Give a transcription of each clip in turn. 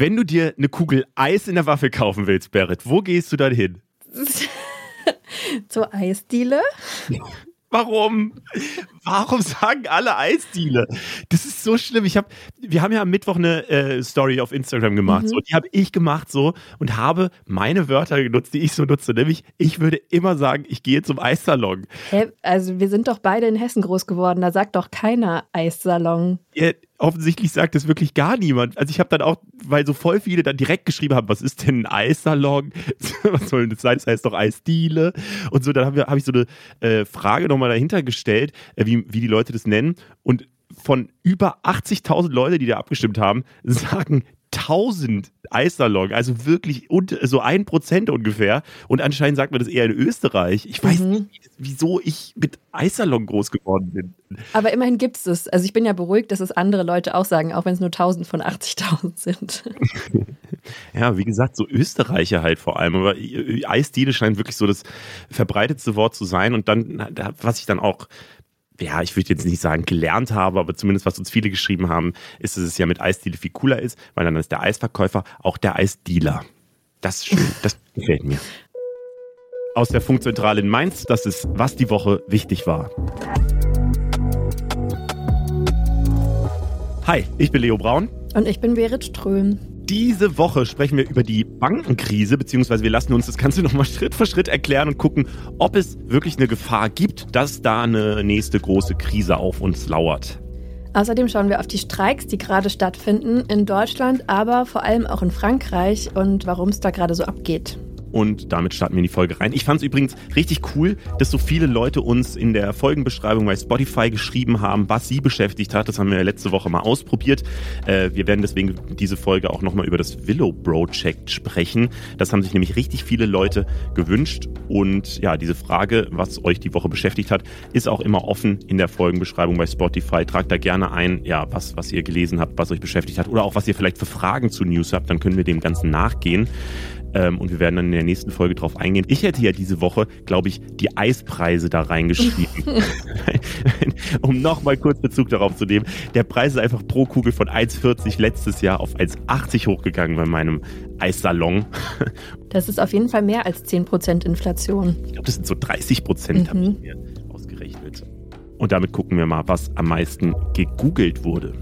Wenn du dir eine Kugel Eis in der Waffel kaufen willst, Berit, wo gehst du dann hin? Zur Eisdiele. Warum? Warum sagen alle Eisdiele? Das ist so schlimm. Ich hab, wir haben ja am Mittwoch eine äh, Story auf Instagram gemacht. Mhm. So, die habe ich gemacht so und habe meine Wörter genutzt, die ich so nutze. Nämlich, ich würde immer sagen, ich gehe zum Eissalon. Hä? Also wir sind doch beide in Hessen groß geworden. Da sagt doch keiner Eissalon. Ja, offensichtlich sagt das wirklich gar niemand. Also ich habe dann auch, weil so voll viele dann direkt geschrieben haben, was ist denn ein Eissalon? was soll denn das sein? Das heißt doch Eisdiele. Und so, dann habe hab ich so eine äh, Frage nochmal dahinter gestellt, äh, wie, wie die Leute das nennen. Und von über 80.000 Leute, die da abgestimmt haben, sagen 1000 Eissalon, also wirklich so ein Prozent ungefähr. Und anscheinend sagt man das eher in Österreich. Ich weiß mhm. nicht, wieso ich mit Eissalon groß geworden bin. Aber immerhin gibt es es. Also ich bin ja beruhigt, dass es andere Leute auch sagen, auch wenn es nur 1000 von 80.000 sind. ja, wie gesagt, so Österreicher halt vor allem. Aber Eisdiele scheint wirklich so das verbreitetste Wort zu sein. Und dann, was ich dann auch ja, ich würde jetzt nicht sagen gelernt habe, aber zumindest was uns viele geschrieben haben, ist, dass es ja mit Eisdiele viel cooler ist, weil dann ist der Eisverkäufer auch der Eisdealer. Das ist schön, das gefällt mir. Aus der Funkzentrale in Mainz, das ist, was die Woche wichtig war. Hi, ich bin Leo Braun. Und ich bin Berit Ström. Diese Woche sprechen wir über die Bankenkrise, beziehungsweise wir lassen uns das Ganze nochmal Schritt für Schritt erklären und gucken, ob es wirklich eine Gefahr gibt, dass da eine nächste große Krise auf uns lauert. Außerdem schauen wir auf die Streiks, die gerade stattfinden in Deutschland, aber vor allem auch in Frankreich und warum es da gerade so abgeht. Und damit starten wir in die Folge rein. Ich fand es übrigens richtig cool, dass so viele Leute uns in der Folgenbeschreibung bei Spotify geschrieben haben, was sie beschäftigt hat. Das haben wir letzte Woche mal ausprobiert. Äh, wir werden deswegen diese Folge auch nochmal über das Willow Project sprechen. Das haben sich nämlich richtig viele Leute gewünscht. Und ja, diese Frage, was euch die Woche beschäftigt hat, ist auch immer offen in der Folgenbeschreibung bei Spotify. Tragt da gerne ein, ja, was, was ihr gelesen habt, was euch beschäftigt hat oder auch was ihr vielleicht für Fragen zu News habt. Dann können wir dem Ganzen nachgehen. Ähm, und wir werden dann in der nächsten Folge drauf eingehen. Ich hätte ja diese Woche, glaube ich, die Eispreise da reingeschrieben. um nochmal kurz Bezug darauf zu nehmen. Der Preis ist einfach pro Kugel von 1,40 letztes Jahr auf 1,80 hochgegangen bei meinem Eissalon. Das ist auf jeden Fall mehr als 10% Inflation. Ich glaube, das sind so 30 Prozent, mhm. habe ich mir ausgerechnet. Und damit gucken wir mal, was am meisten gegoogelt wurde.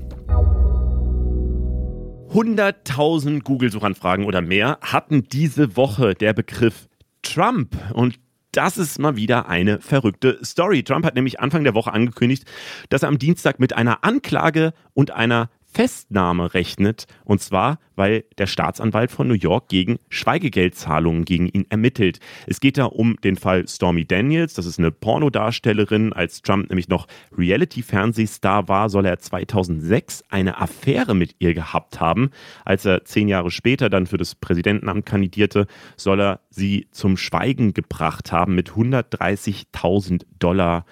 100.000 Google-Suchanfragen oder mehr hatten diese Woche der Begriff Trump. Und das ist mal wieder eine verrückte Story. Trump hat nämlich Anfang der Woche angekündigt, dass er am Dienstag mit einer Anklage und einer Festnahme rechnet. Und zwar, weil der Staatsanwalt von New York gegen Schweigegeldzahlungen gegen ihn ermittelt. Es geht da um den Fall Stormy Daniels. Das ist eine Pornodarstellerin. Als Trump nämlich noch Reality-Fernsehstar war, soll er 2006 eine Affäre mit ihr gehabt haben. Als er zehn Jahre später dann für das Präsidentenamt kandidierte, soll er sie zum Schweigen gebracht haben mit 130.000 Dollar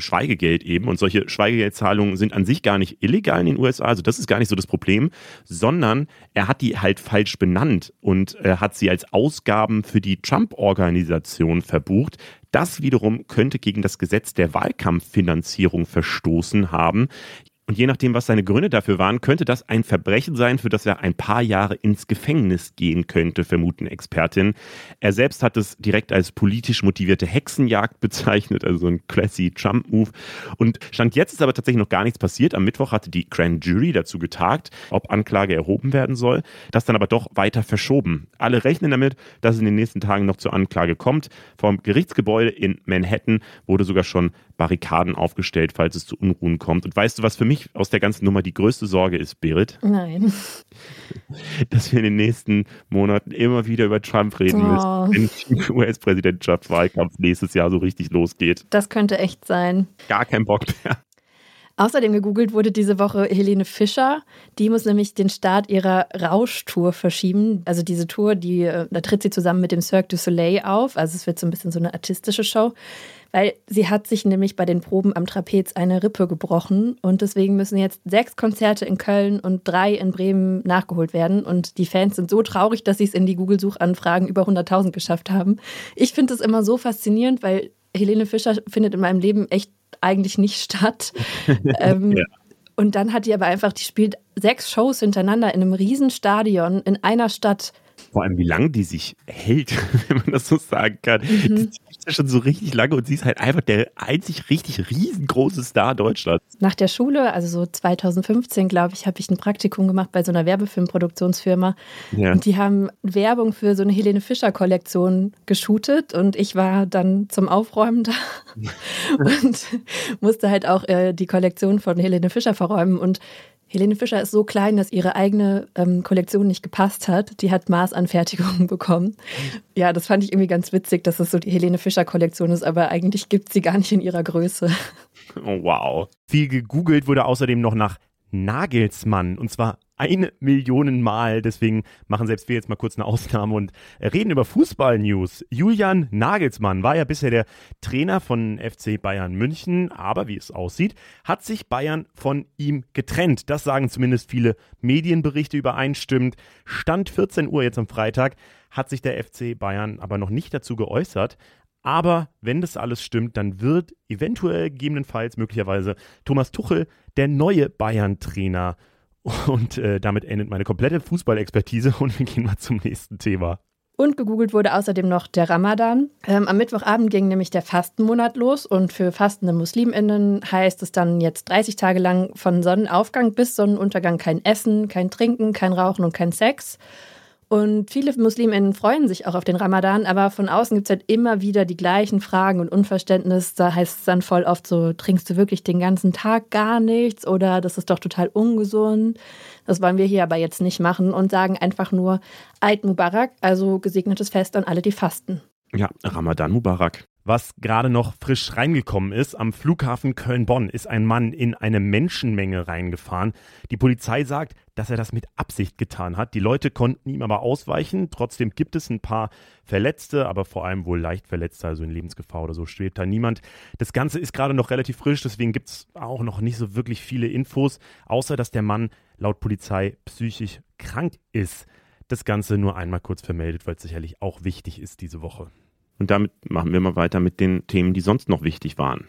Schweigegeld eben. Und solche Schweigegeldzahlungen sind an sich gar nicht illegal in den USA. Also das ist gar nicht so das Problem, sondern er hat die halt falsch benannt und er hat sie als Ausgaben für die Trump-Organisation verbucht. Das wiederum könnte gegen das Gesetz der Wahlkampffinanzierung verstoßen haben. Und je nachdem, was seine Gründe dafür waren, könnte das ein Verbrechen sein, für das er ein paar Jahre ins Gefängnis gehen könnte, vermuten Expertinnen. Er selbst hat es direkt als politisch motivierte Hexenjagd bezeichnet, also ein classy Trump-Move. Und Stand jetzt ist aber tatsächlich noch gar nichts passiert. Am Mittwoch hatte die Grand Jury dazu getagt, ob Anklage erhoben werden soll. Das dann aber doch weiter verschoben. Alle rechnen damit, dass es in den nächsten Tagen noch zur Anklage kommt. Vom Gerichtsgebäude in Manhattan wurde sogar schon Barrikaden aufgestellt, falls es zu Unruhen kommt. Und weißt du, was für mich aus der ganzen Nummer die größte Sorge ist, Berit? Nein. Dass wir in den nächsten Monaten immer wieder über Trump reden oh. müssen, wenn der US-Präsidentschaftswahlkampf nächstes Jahr so richtig losgeht. Das könnte echt sein. Gar kein Bock mehr. Außerdem gegoogelt wurde diese Woche Helene Fischer. Die muss nämlich den Start ihrer Rauschtour verschieben. Also diese Tour, die, äh, da tritt sie zusammen mit dem Cirque du Soleil auf. Also es wird so ein bisschen so eine artistische Show weil sie hat sich nämlich bei den Proben am Trapez eine Rippe gebrochen und deswegen müssen jetzt sechs Konzerte in Köln und drei in Bremen nachgeholt werden und die Fans sind so traurig, dass sie es in die Google-Suchanfragen über 100.000 geschafft haben. Ich finde es immer so faszinierend, weil Helene Fischer findet in meinem Leben echt eigentlich nicht statt. ähm, ja. Und dann hat die aber einfach, die spielt sechs Shows hintereinander in einem Riesenstadion in einer Stadt. Vor allem, wie lange die sich hält, wenn man das so sagen kann. Mhm. Die ist ja schon so richtig lange und sie ist halt einfach der einzig richtig riesengroße Star Deutschlands. Nach der Schule, also so 2015, glaube ich, habe ich ein Praktikum gemacht bei so einer Werbefilmproduktionsfirma. Ja. Und die haben Werbung für so eine Helene Fischer-Kollektion geshootet und ich war dann zum Aufräumen da und musste halt auch äh, die Kollektion von Helene Fischer verräumen. Und Helene Fischer ist so klein, dass ihre eigene ähm, Kollektion nicht gepasst hat. Die hat Maßanfertigungen bekommen. Ja, das fand ich irgendwie ganz witzig, dass es so die Helene Fischer Kollektion ist, aber eigentlich gibt sie gar nicht in ihrer Größe. Oh, wow. Viel gegoogelt wurde außerdem noch nach Nagelsmann und zwar eine Million Mal. Deswegen machen selbst wir jetzt mal kurz eine Ausnahme und reden über Fußball-News. Julian Nagelsmann war ja bisher der Trainer von FC Bayern München, aber wie es aussieht, hat sich Bayern von ihm getrennt. Das sagen zumindest viele Medienberichte übereinstimmend. Stand 14 Uhr jetzt am Freitag hat sich der FC Bayern aber noch nicht dazu geäußert. Aber wenn das alles stimmt, dann wird eventuell gegebenenfalls möglicherweise Thomas Tuchel der neue Bayern-Trainer und äh, damit endet meine komplette Fußballexpertise und wir gehen mal zum nächsten Thema. Und gegoogelt wurde außerdem noch der Ramadan. Ähm, am Mittwochabend ging nämlich der Fastenmonat los und für fastende MuslimInnen heißt es dann jetzt 30 Tage lang von Sonnenaufgang bis Sonnenuntergang kein Essen, kein Trinken, kein Rauchen und kein Sex. Und viele Musliminnen freuen sich auch auf den Ramadan, aber von außen gibt es halt immer wieder die gleichen Fragen und Unverständnis. Da heißt es dann voll oft so, trinkst du wirklich den ganzen Tag gar nichts oder das ist doch total ungesund. Das wollen wir hier aber jetzt nicht machen und sagen einfach nur Eid Mubarak, also gesegnetes Fest an alle, die fasten. Ja, Ramadan Mubarak. Was gerade noch frisch reingekommen ist, am Flughafen Köln-Bonn ist ein Mann in eine Menschenmenge reingefahren. Die Polizei sagt, dass er das mit Absicht getan hat. Die Leute konnten ihm aber ausweichen. Trotzdem gibt es ein paar Verletzte, aber vor allem wohl leicht Verletzte, also in Lebensgefahr oder so schwebt da niemand. Das Ganze ist gerade noch relativ frisch, deswegen gibt es auch noch nicht so wirklich viele Infos, außer dass der Mann laut Polizei psychisch krank ist. Das Ganze nur einmal kurz vermeldet, weil es sicherlich auch wichtig ist diese Woche. Und damit machen wir mal weiter mit den Themen, die sonst noch wichtig waren.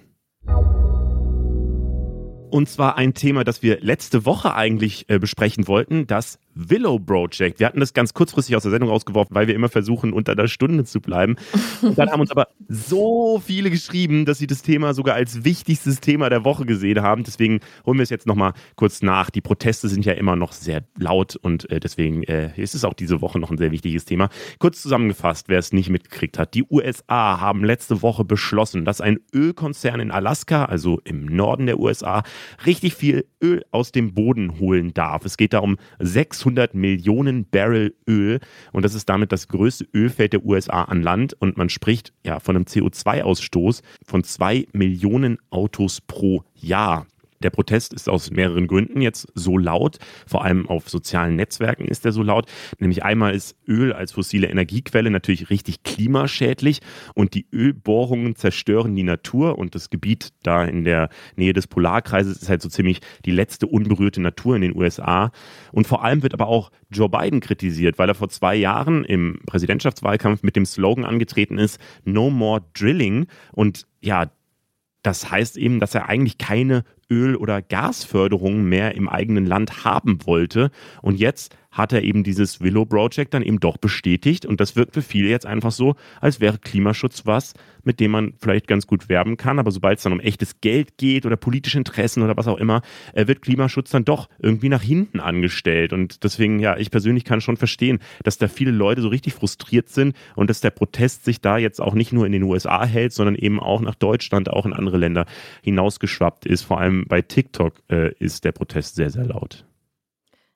Und zwar ein Thema, das wir letzte Woche eigentlich äh, besprechen wollten, das Willow Project. Wir hatten das ganz kurzfristig aus der Sendung rausgeworfen, weil wir immer versuchen, unter der Stunde zu bleiben. Und dann haben uns aber so viele geschrieben, dass sie das Thema sogar als wichtigstes Thema der Woche gesehen haben. Deswegen holen wir es jetzt nochmal kurz nach. Die Proteste sind ja immer noch sehr laut und äh, deswegen äh, ist es auch diese Woche noch ein sehr wichtiges Thema. Kurz zusammengefasst, wer es nicht mitgekriegt hat. Die USA haben letzte Woche beschlossen, dass ein Ölkonzern in Alaska, also im Norden der USA, richtig viel Öl aus dem Boden holen darf. Es geht da um 6 600 Millionen Barrel Öl und das ist damit das größte Ölfeld der USA an Land und man spricht ja von einem CO2-Ausstoß von zwei Millionen Autos pro Jahr. Der Protest ist aus mehreren Gründen jetzt so laut. Vor allem auf sozialen Netzwerken ist er so laut. Nämlich einmal ist Öl als fossile Energiequelle natürlich richtig klimaschädlich und die Ölbohrungen zerstören die Natur und das Gebiet da in der Nähe des Polarkreises ist halt so ziemlich die letzte unberührte Natur in den USA. Und vor allem wird aber auch Joe Biden kritisiert, weil er vor zwei Jahren im Präsidentschaftswahlkampf mit dem Slogan angetreten ist, No More Drilling. Und ja, das heißt eben, dass er eigentlich keine Öl- oder Gasförderung mehr im eigenen Land haben wollte. Und jetzt hat er eben dieses Willow Project dann eben doch bestätigt. Und das wirkt für viele jetzt einfach so, als wäre Klimaschutz was, mit dem man vielleicht ganz gut werben kann. Aber sobald es dann um echtes Geld geht oder politische Interessen oder was auch immer, äh, wird Klimaschutz dann doch irgendwie nach hinten angestellt. Und deswegen, ja, ich persönlich kann schon verstehen, dass da viele Leute so richtig frustriert sind und dass der Protest sich da jetzt auch nicht nur in den USA hält, sondern eben auch nach Deutschland, auch in andere Länder hinausgeschwappt ist. Vor allem bei TikTok äh, ist der Protest sehr, sehr laut.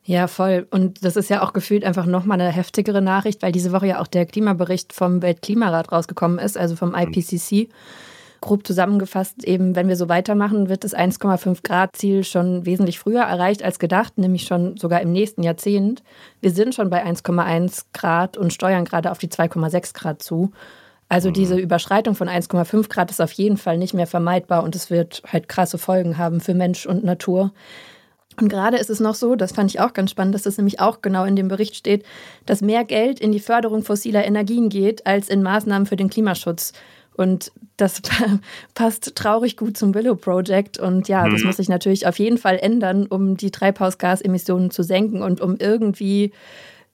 Ja, voll. Und das ist ja auch gefühlt einfach nochmal eine heftigere Nachricht, weil diese Woche ja auch der Klimabericht vom Weltklimarat rausgekommen ist, also vom IPCC. Grob zusammengefasst, eben, wenn wir so weitermachen, wird das 1,5 Grad Ziel schon wesentlich früher erreicht als gedacht, nämlich schon sogar im nächsten Jahrzehnt. Wir sind schon bei 1,1 Grad und steuern gerade auf die 2,6 Grad zu. Also diese mhm. Überschreitung von 1,5 Grad ist auf jeden Fall nicht mehr vermeidbar und es wird halt krasse Folgen haben für Mensch und Natur. Und gerade ist es noch so, das fand ich auch ganz spannend, dass das nämlich auch genau in dem Bericht steht, dass mehr Geld in die Förderung fossiler Energien geht als in Maßnahmen für den Klimaschutz. Und das passt traurig gut zum Willow Project. Und ja, das mhm. muss sich natürlich auf jeden Fall ändern, um die Treibhausgasemissionen zu senken und um irgendwie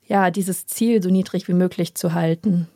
ja, dieses Ziel so niedrig wie möglich zu halten.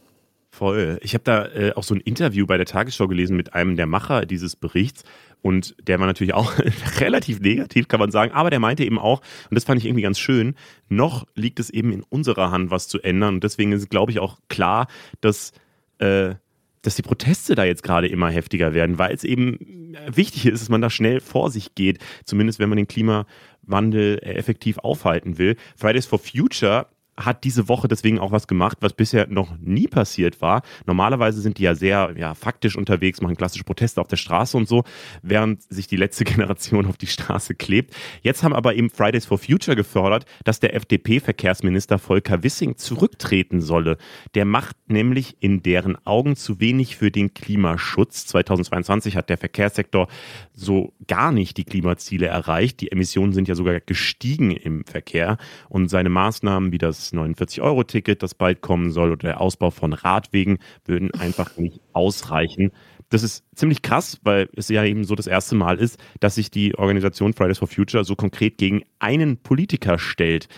Voll. Ich habe da äh, auch so ein Interview bei der Tagesschau gelesen mit einem der Macher dieses Berichts. Und der war natürlich auch relativ negativ, kann man sagen. Aber der meinte eben auch, und das fand ich irgendwie ganz schön, noch liegt es eben in unserer Hand, was zu ändern. Und deswegen ist, glaube ich, auch klar, dass, äh, dass die Proteste da jetzt gerade immer heftiger werden, weil es eben wichtig ist, dass man da schnell vor sich geht. Zumindest wenn man den Klimawandel effektiv aufhalten will. Fridays for Future hat diese Woche deswegen auch was gemacht, was bisher noch nie passiert war. Normalerweise sind die ja sehr ja, faktisch unterwegs, machen klassische Proteste auf der Straße und so, während sich die letzte Generation auf die Straße klebt. Jetzt haben aber eben Fridays for Future gefordert, dass der FDP-Verkehrsminister Volker Wissing zurücktreten solle. Der macht nämlich in deren Augen zu wenig für den Klimaschutz. 2022 hat der Verkehrssektor so gar nicht die Klimaziele erreicht. Die Emissionen sind ja sogar gestiegen im Verkehr und seine Maßnahmen wie das 49-Euro-Ticket, das bald kommen soll, oder der Ausbau von Radwegen würden einfach nicht ausreichen. Das ist ziemlich krass, weil es ja eben so das erste Mal ist, dass sich die Organisation Fridays for Future so konkret gegen einen Politiker stellt.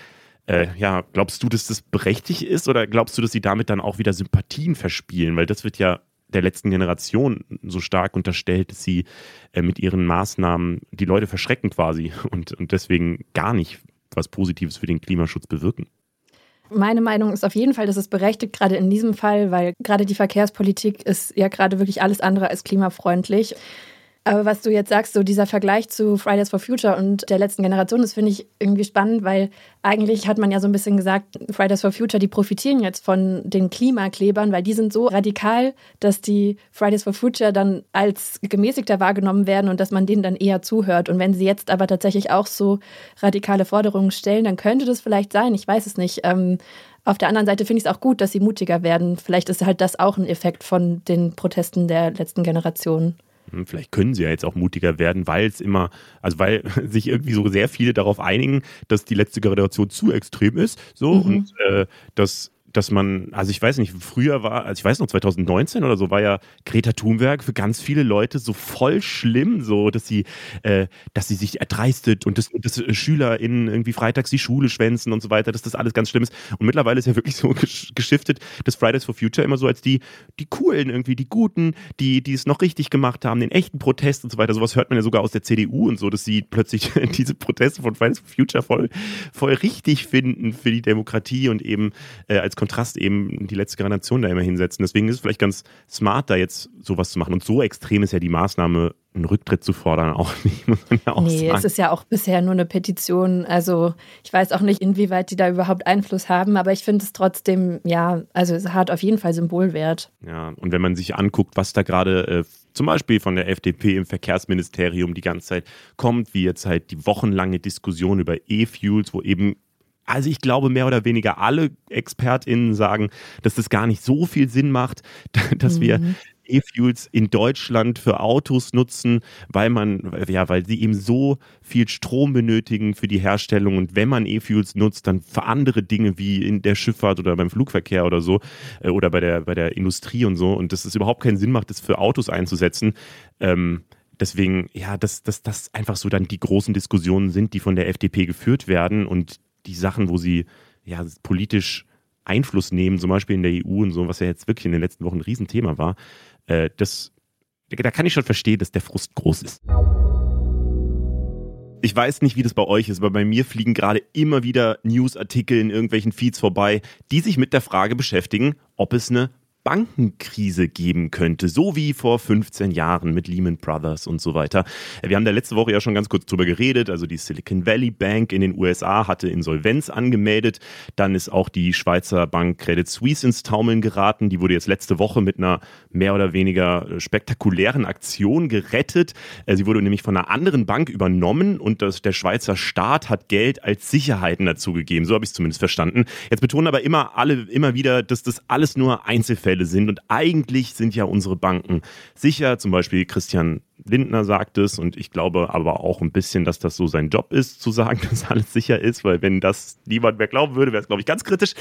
Äh, ja, glaubst du, dass das berechtigt ist oder glaubst du, dass sie damit dann auch wieder Sympathien verspielen? Weil das wird ja der letzten Generation so stark unterstellt, dass sie äh, mit ihren Maßnahmen die Leute verschrecken quasi und, und deswegen gar nicht was Positives für den Klimaschutz bewirken. Meine Meinung ist auf jeden Fall, dass es berechtigt, gerade in diesem Fall, weil gerade die Verkehrspolitik ist ja gerade wirklich alles andere als klimafreundlich. Aber was du jetzt sagst, so dieser Vergleich zu Fridays for Future und der letzten Generation, das finde ich irgendwie spannend, weil eigentlich hat man ja so ein bisschen gesagt, Fridays for Future, die profitieren jetzt von den Klimaklebern, weil die sind so radikal, dass die Fridays for Future dann als gemäßigter wahrgenommen werden und dass man denen dann eher zuhört. Und wenn sie jetzt aber tatsächlich auch so radikale Forderungen stellen, dann könnte das vielleicht sein. Ich weiß es nicht. Ähm, auf der anderen Seite finde ich es auch gut, dass sie mutiger werden. Vielleicht ist halt das auch ein Effekt von den Protesten der letzten Generation. Hm, vielleicht können sie ja jetzt auch mutiger werden, weil es immer, also weil sich irgendwie so sehr viele darauf einigen, dass die letzte Generation zu extrem ist. So mhm. und äh, dass dass man, also ich weiß nicht, früher war, also ich weiß noch, 2019 oder so war ja Greta Thunberg für ganz viele Leute so voll schlimm, so, dass sie, äh, dass sie sich erdreistet und dass, dass SchülerInnen irgendwie freitags die Schule schwänzen und so weiter, dass das alles ganz schlimm ist. Und mittlerweile ist ja wirklich so geschiftet, dass Fridays for Future immer so als die, die coolen irgendwie, die Guten, die, die es noch richtig gemacht haben, den echten Protest und so weiter. Sowas hört man ja sogar aus der CDU und so, dass sie plötzlich diese Proteste von Fridays for Future voll, voll richtig finden für die Demokratie und eben äh, als Kontrast eben die letzte Generation da immer hinsetzen. Deswegen ist es vielleicht ganz smart, da jetzt sowas zu machen. Und so extrem ist ja die Maßnahme, einen Rücktritt zu fordern, auch nicht, muss man ja auch nee, sagen. es ist ja auch bisher nur eine Petition. Also ich weiß auch nicht, inwieweit die da überhaupt Einfluss haben, aber ich finde es trotzdem, ja, also es hat auf jeden Fall Symbolwert. Ja, und wenn man sich anguckt, was da gerade äh, zum Beispiel von der FDP im Verkehrsministerium die ganze Zeit kommt, wie jetzt halt die wochenlange Diskussion über E-Fuels, wo eben also ich glaube, mehr oder weniger alle ExpertInnen sagen, dass das gar nicht so viel Sinn macht, dass mhm. wir E-Fuels in Deutschland für Autos nutzen, weil man, ja, weil sie eben so viel Strom benötigen für die Herstellung und wenn man E-Fuels nutzt, dann für andere Dinge wie in der Schifffahrt oder beim Flugverkehr oder so äh, oder bei der, bei der Industrie und so und dass es überhaupt keinen Sinn macht, das für Autos einzusetzen. Ähm, deswegen, ja, dass das, das einfach so dann die großen Diskussionen sind, die von der FDP geführt werden und die Sachen, wo sie ja politisch Einfluss nehmen, zum Beispiel in der EU und so, was ja jetzt wirklich in den letzten Wochen ein Riesenthema war, äh, das, da kann ich schon verstehen, dass der Frust groß ist. Ich weiß nicht, wie das bei euch ist, aber bei mir fliegen gerade immer wieder Newsartikel in irgendwelchen Feeds vorbei, die sich mit der Frage beschäftigen, ob es eine Bankenkrise geben könnte, so wie vor 15 Jahren mit Lehman Brothers und so weiter. Wir haben da letzte Woche ja schon ganz kurz drüber geredet. Also die Silicon Valley Bank in den USA hatte Insolvenz angemeldet. Dann ist auch die Schweizer Bank Credit Suisse ins Taumeln geraten. Die wurde jetzt letzte Woche mit einer mehr oder weniger spektakulären Aktion gerettet. Äh, sie wurde nämlich von einer anderen Bank übernommen und das, der Schweizer Staat hat Geld als Sicherheiten dazugegeben. So habe ich es zumindest verstanden. Jetzt betonen aber immer alle immer wieder, dass das alles nur Einzelfälle Fälle sind. Und eigentlich sind ja unsere Banken sicher. Zum Beispiel Christian Lindner sagt es und ich glaube aber auch ein bisschen, dass das so sein Job ist, zu sagen, dass alles sicher ist, weil wenn das niemand mehr glauben würde, wäre es, glaube ich, ganz kritisch.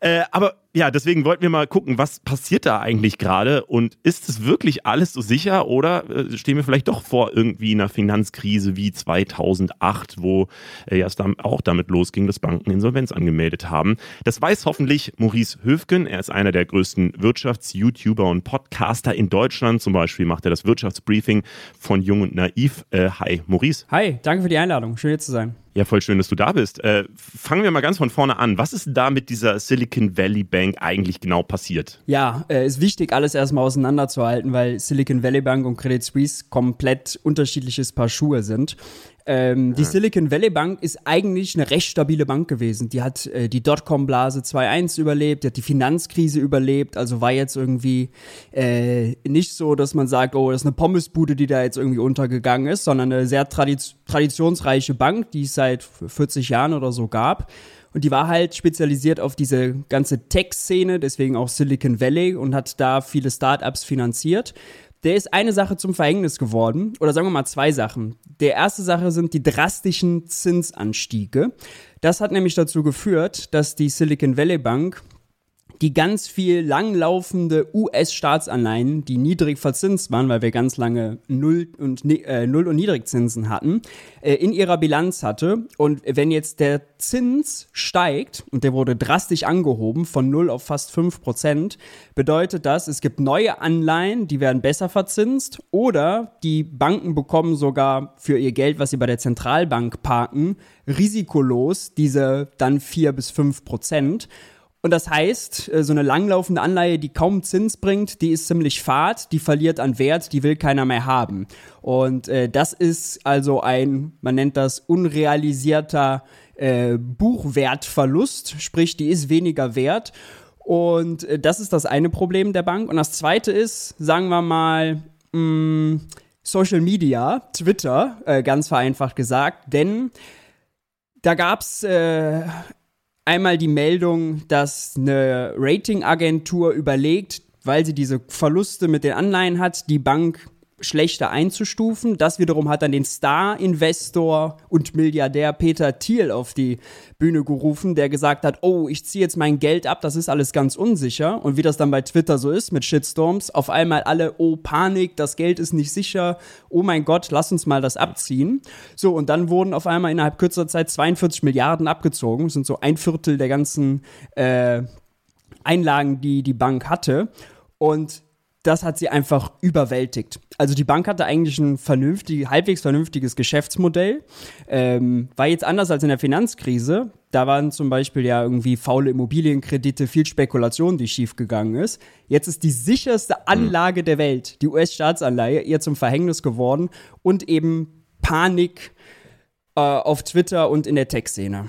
Äh, aber ja, deswegen wollten wir mal gucken, was passiert da eigentlich gerade und ist es wirklich alles so sicher oder äh, stehen wir vielleicht doch vor irgendwie einer Finanzkrise wie 2008, wo äh, ja es dann auch damit losging, dass Banken Insolvenz angemeldet haben. Das weiß hoffentlich Maurice Höfgen. Er ist einer der größten Wirtschafts-YouTuber und Podcaster in Deutschland. Zum Beispiel macht er das Wirtschaftsbriefing von Jung und Naiv. Äh, hi, Maurice. Hi, danke für die Einladung. Schön hier zu sein. Ja, voll schön, dass du da bist. Äh, fangen wir mal ganz von vorne an. Was ist da mit dieser Silicon Valley Bank eigentlich genau passiert? Ja, äh, ist wichtig, alles erstmal auseinanderzuhalten, weil Silicon Valley Bank und Credit Suisse komplett unterschiedliches Paar Schuhe sind. Ähm, die Silicon Valley Bank ist eigentlich eine recht stabile Bank gewesen. Die hat äh, die Dotcom-Blase 2.1 überlebt, die hat die Finanzkrise überlebt, also war jetzt irgendwie äh, nicht so, dass man sagt, oh, das ist eine Pommesbude, die da jetzt irgendwie untergegangen ist, sondern eine sehr tradiz traditionsreiche Bank, die es seit 40 Jahren oder so gab. Und die war halt spezialisiert auf diese ganze Tech-Szene, deswegen auch Silicon Valley und hat da viele Startups finanziert der ist eine Sache zum Verhängnis geworden. Oder sagen wir mal zwei Sachen. Der erste Sache sind die drastischen Zinsanstiege. Das hat nämlich dazu geführt, dass die Silicon Valley Bank die ganz viel langlaufende US-Staatsanleihen, die niedrig verzinst waren, weil wir ganz lange Null- und, äh, Null- und Niedrigzinsen hatten, äh, in ihrer Bilanz hatte. Und wenn jetzt der Zins steigt, und der wurde drastisch angehoben, von 0 auf fast 5 Prozent, bedeutet das, es gibt neue Anleihen, die werden besser verzinst, oder die Banken bekommen sogar für ihr Geld, was sie bei der Zentralbank parken, risikolos diese dann 4 bis 5 Prozent. Und das heißt, äh, so eine langlaufende Anleihe, die kaum Zins bringt, die ist ziemlich fad, die verliert an Wert, die will keiner mehr haben. Und äh, das ist also ein, man nennt das unrealisierter äh, Buchwertverlust, sprich, die ist weniger wert. Und äh, das ist das eine Problem der Bank. Und das zweite ist, sagen wir mal, mh, mm, Social Media, Twitter, äh, ganz vereinfacht gesagt, denn da gab es äh, einmal die Meldung, dass eine Ratingagentur überlegt, weil sie diese Verluste mit den Anleihen hat, die Bank schlechter einzustufen. Das wiederum hat dann den Star-Investor und Milliardär Peter Thiel auf die Bühne gerufen, der gesagt hat, oh, ich ziehe jetzt mein Geld ab, das ist alles ganz unsicher. Und wie das dann bei Twitter so ist mit Shitstorms, auf einmal alle, oh, Panik, das Geld ist nicht sicher, oh mein Gott, lass uns mal das abziehen. So, und dann wurden auf einmal innerhalb kürzer Zeit 42 Milliarden abgezogen, das sind so ein Viertel der ganzen äh, Einlagen, die die Bank hatte. Und das hat sie einfach überwältigt. Also die Bank hatte eigentlich ein vernünftig, halbwegs vernünftiges Geschäftsmodell. Ähm, war jetzt anders als in der Finanzkrise. Da waren zum Beispiel ja irgendwie faule Immobilienkredite, viel Spekulation, die schiefgegangen ist. Jetzt ist die sicherste Anlage der Welt, die US-Staatsanleihe, ihr zum Verhängnis geworden und eben Panik äh, auf Twitter und in der Tech-Szene.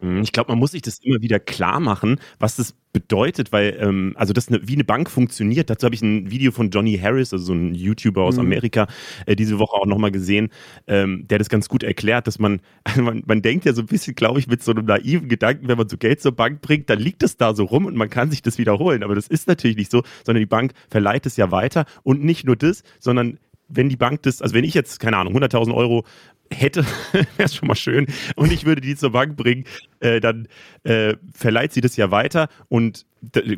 Mhm, ich glaube, man muss sich das immer wieder klar machen, was das bedeutet, weil, ähm, also das eine, wie eine Bank funktioniert. Dazu habe ich ein Video von Johnny Harris, also so ein YouTuber aus mhm. Amerika, äh, diese Woche auch nochmal gesehen, ähm, der das ganz gut erklärt, dass man, also man, man denkt ja so ein bisschen, glaube ich, mit so einem naiven Gedanken, wenn man so Geld zur Bank bringt, dann liegt es da so rum und man kann sich das wiederholen. Aber das ist natürlich nicht so, sondern die Bank verleiht es ja weiter und nicht nur das, sondern wenn die Bank das, also wenn ich jetzt, keine Ahnung, 100.000 Euro hätte, wäre es schon mal schön, und ich würde die zur Bank bringen, äh, dann äh, verleiht sie das ja weiter und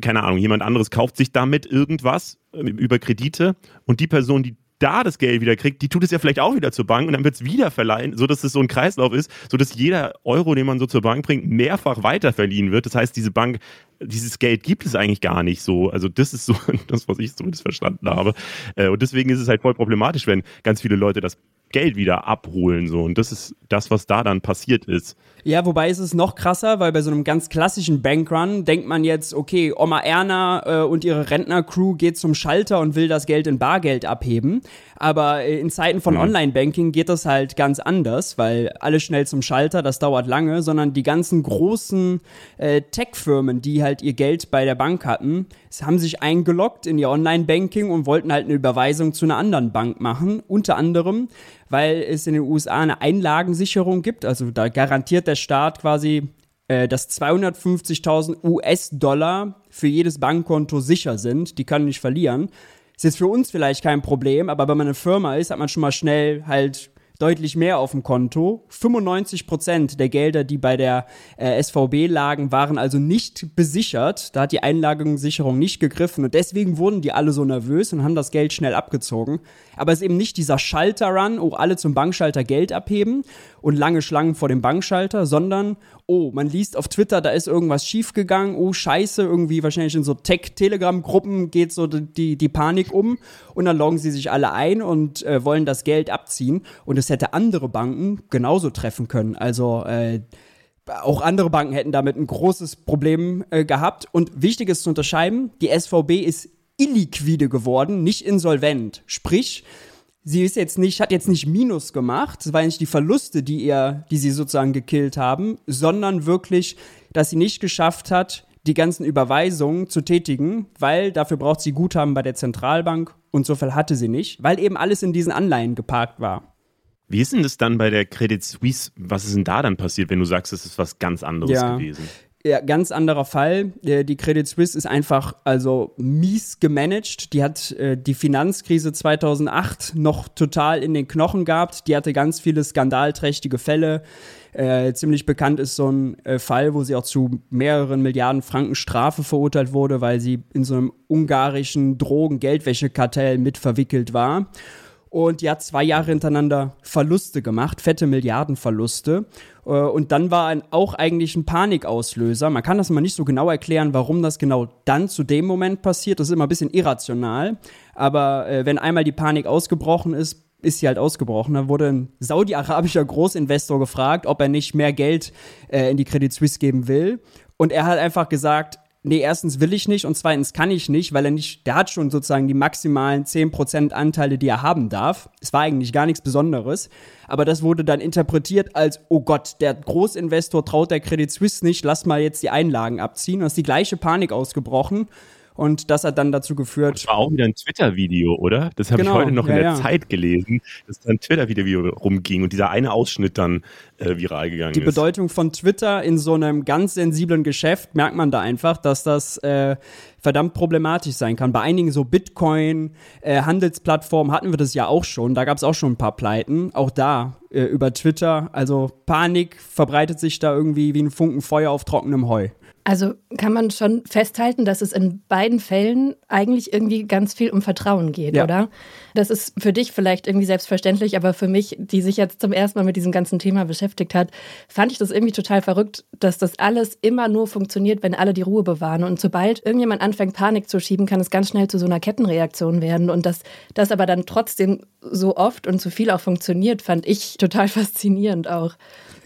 keine Ahnung, jemand anderes kauft sich damit irgendwas äh, über Kredite und die Person, die da das Geld wieder kriegt, die tut es ja vielleicht auch wieder zur Bank und dann wird es wieder verleihen, sodass es so ein Kreislauf ist, sodass jeder Euro, den man so zur Bank bringt, mehrfach weiterverliehen wird. Das heißt, diese Bank, dieses Geld gibt es eigentlich gar nicht so. Also das ist so das, was ich zumindest verstanden habe. Äh, und deswegen ist es halt voll problematisch, wenn ganz viele Leute das Geld wieder abholen. So. Und das ist das, was da dann passiert ist. Ja, wobei ist es noch krasser, weil bei so einem ganz klassischen Bankrun denkt man jetzt, okay, Oma Erna äh, und ihre Rentnercrew geht zum Schalter und will das Geld in Bargeld abheben. Aber äh, in Zeiten von mhm. Online-Banking geht das halt ganz anders, weil alle schnell zum Schalter, das dauert lange, sondern die ganzen großen äh, Tech-Firmen, die halt ihr Geld bei der Bank hatten, haben sich eingeloggt in ihr Online-Banking und wollten halt eine Überweisung zu einer anderen Bank machen. Unter anderem, weil es in den USA eine Einlagensicherung gibt. Also da garantiert der Staat quasi, äh, dass 250.000 US-Dollar für jedes Bankkonto sicher sind. Die können nicht verlieren. Ist jetzt für uns vielleicht kein Problem, aber wenn man eine Firma ist, hat man schon mal schnell halt deutlich mehr auf dem Konto. 95 Prozent der Gelder, die bei der äh, SVB lagen, waren also nicht besichert. Da hat die Einlagensicherung nicht gegriffen und deswegen wurden die alle so nervös und haben das Geld schnell abgezogen. Aber es ist eben nicht dieser Schalter-Run, oh, alle zum Bankschalter Geld abheben und lange Schlangen vor dem Bankschalter, sondern, oh, man liest auf Twitter, da ist irgendwas schiefgegangen, oh, scheiße, irgendwie wahrscheinlich in so Tech-Telegram-Gruppen geht so die, die Panik um und dann loggen sie sich alle ein und äh, wollen das Geld abziehen und es hätte andere Banken genauso treffen können. Also, äh, auch andere Banken hätten damit ein großes Problem äh, gehabt. Und wichtig ist zu unterscheiden, die SVB ist illiquide geworden, nicht insolvent. Sprich, sie ist jetzt nicht, hat jetzt nicht Minus gemacht, es waren nicht die Verluste, die ihr, die sie sozusagen gekillt haben, sondern wirklich, dass sie nicht geschafft hat, die ganzen Überweisungen zu tätigen, weil dafür braucht sie Guthaben bei der Zentralbank und so viel hatte sie nicht, weil eben alles in diesen Anleihen geparkt war. Wie ist denn das dann bei der Credit Suisse? Was ist denn da dann passiert, wenn du sagst, es ist was ganz anderes ja. gewesen? Ja, ganz anderer Fall. Äh, die Credit Suisse ist einfach also mies gemanagt. Die hat äh, die Finanzkrise 2008 noch total in den Knochen gehabt. Die hatte ganz viele skandalträchtige Fälle. Äh, ziemlich bekannt ist so ein Fall, wo sie auch zu mehreren Milliarden Franken Strafe verurteilt wurde, weil sie in so einem ungarischen Drogen-Geldwäschekartell mit verwickelt war. Und hat zwei Jahre hintereinander Verluste gemacht, fette Milliardenverluste. Äh, und dann war ein, auch eigentlich ein Panikauslöser. Man kann das mal nicht so genau erklären, warum das genau dann zu dem Moment passiert. Das ist immer ein bisschen irrational. Aber äh, wenn einmal die Panik ausgebrochen ist, ist sie halt ausgebrochen. Da wurde ein saudi-arabischer Großinvestor gefragt, ob er nicht mehr Geld äh, in die Credit Suisse geben will. Und er hat einfach gesagt, nee, erstens will ich nicht und zweitens kann ich nicht, weil er nicht, der hat schon sozusagen die maximalen 10% Anteile, die er haben darf. Es war eigentlich gar nichts Besonderes, aber das wurde dann interpretiert als, oh Gott, der Großinvestor traut der Credit Suisse nicht, lass mal jetzt die Einlagen abziehen. Und ist die gleiche Panik ausgebrochen. Und das hat dann dazu geführt. Das war auch wieder ein Twitter-Video, oder? Das habe genau, ich heute noch ja, in der ja. Zeit gelesen, dass da ein Twitter-Video rumging und dieser eine Ausschnitt dann äh, viral gegangen Die ist. Die Bedeutung von Twitter in so einem ganz sensiblen Geschäft merkt man da einfach, dass das äh, verdammt problematisch sein kann. Bei einigen so Bitcoin-Handelsplattformen äh, hatten wir das ja auch schon. Da gab es auch schon ein paar Pleiten. Auch da äh, über Twitter. Also Panik verbreitet sich da irgendwie wie ein Funken Feuer auf trockenem Heu. Also kann man schon festhalten, dass es in beiden Fällen eigentlich irgendwie ganz viel um Vertrauen geht, ja. oder? Das ist für dich vielleicht irgendwie selbstverständlich, aber für mich, die sich jetzt zum ersten Mal mit diesem ganzen Thema beschäftigt hat, fand ich das irgendwie total verrückt, dass das alles immer nur funktioniert, wenn alle die Ruhe bewahren. Und sobald irgendjemand anfängt, Panik zu schieben, kann es ganz schnell zu so einer Kettenreaktion werden. Und dass das aber dann trotzdem so oft und so viel auch funktioniert, fand ich total faszinierend auch.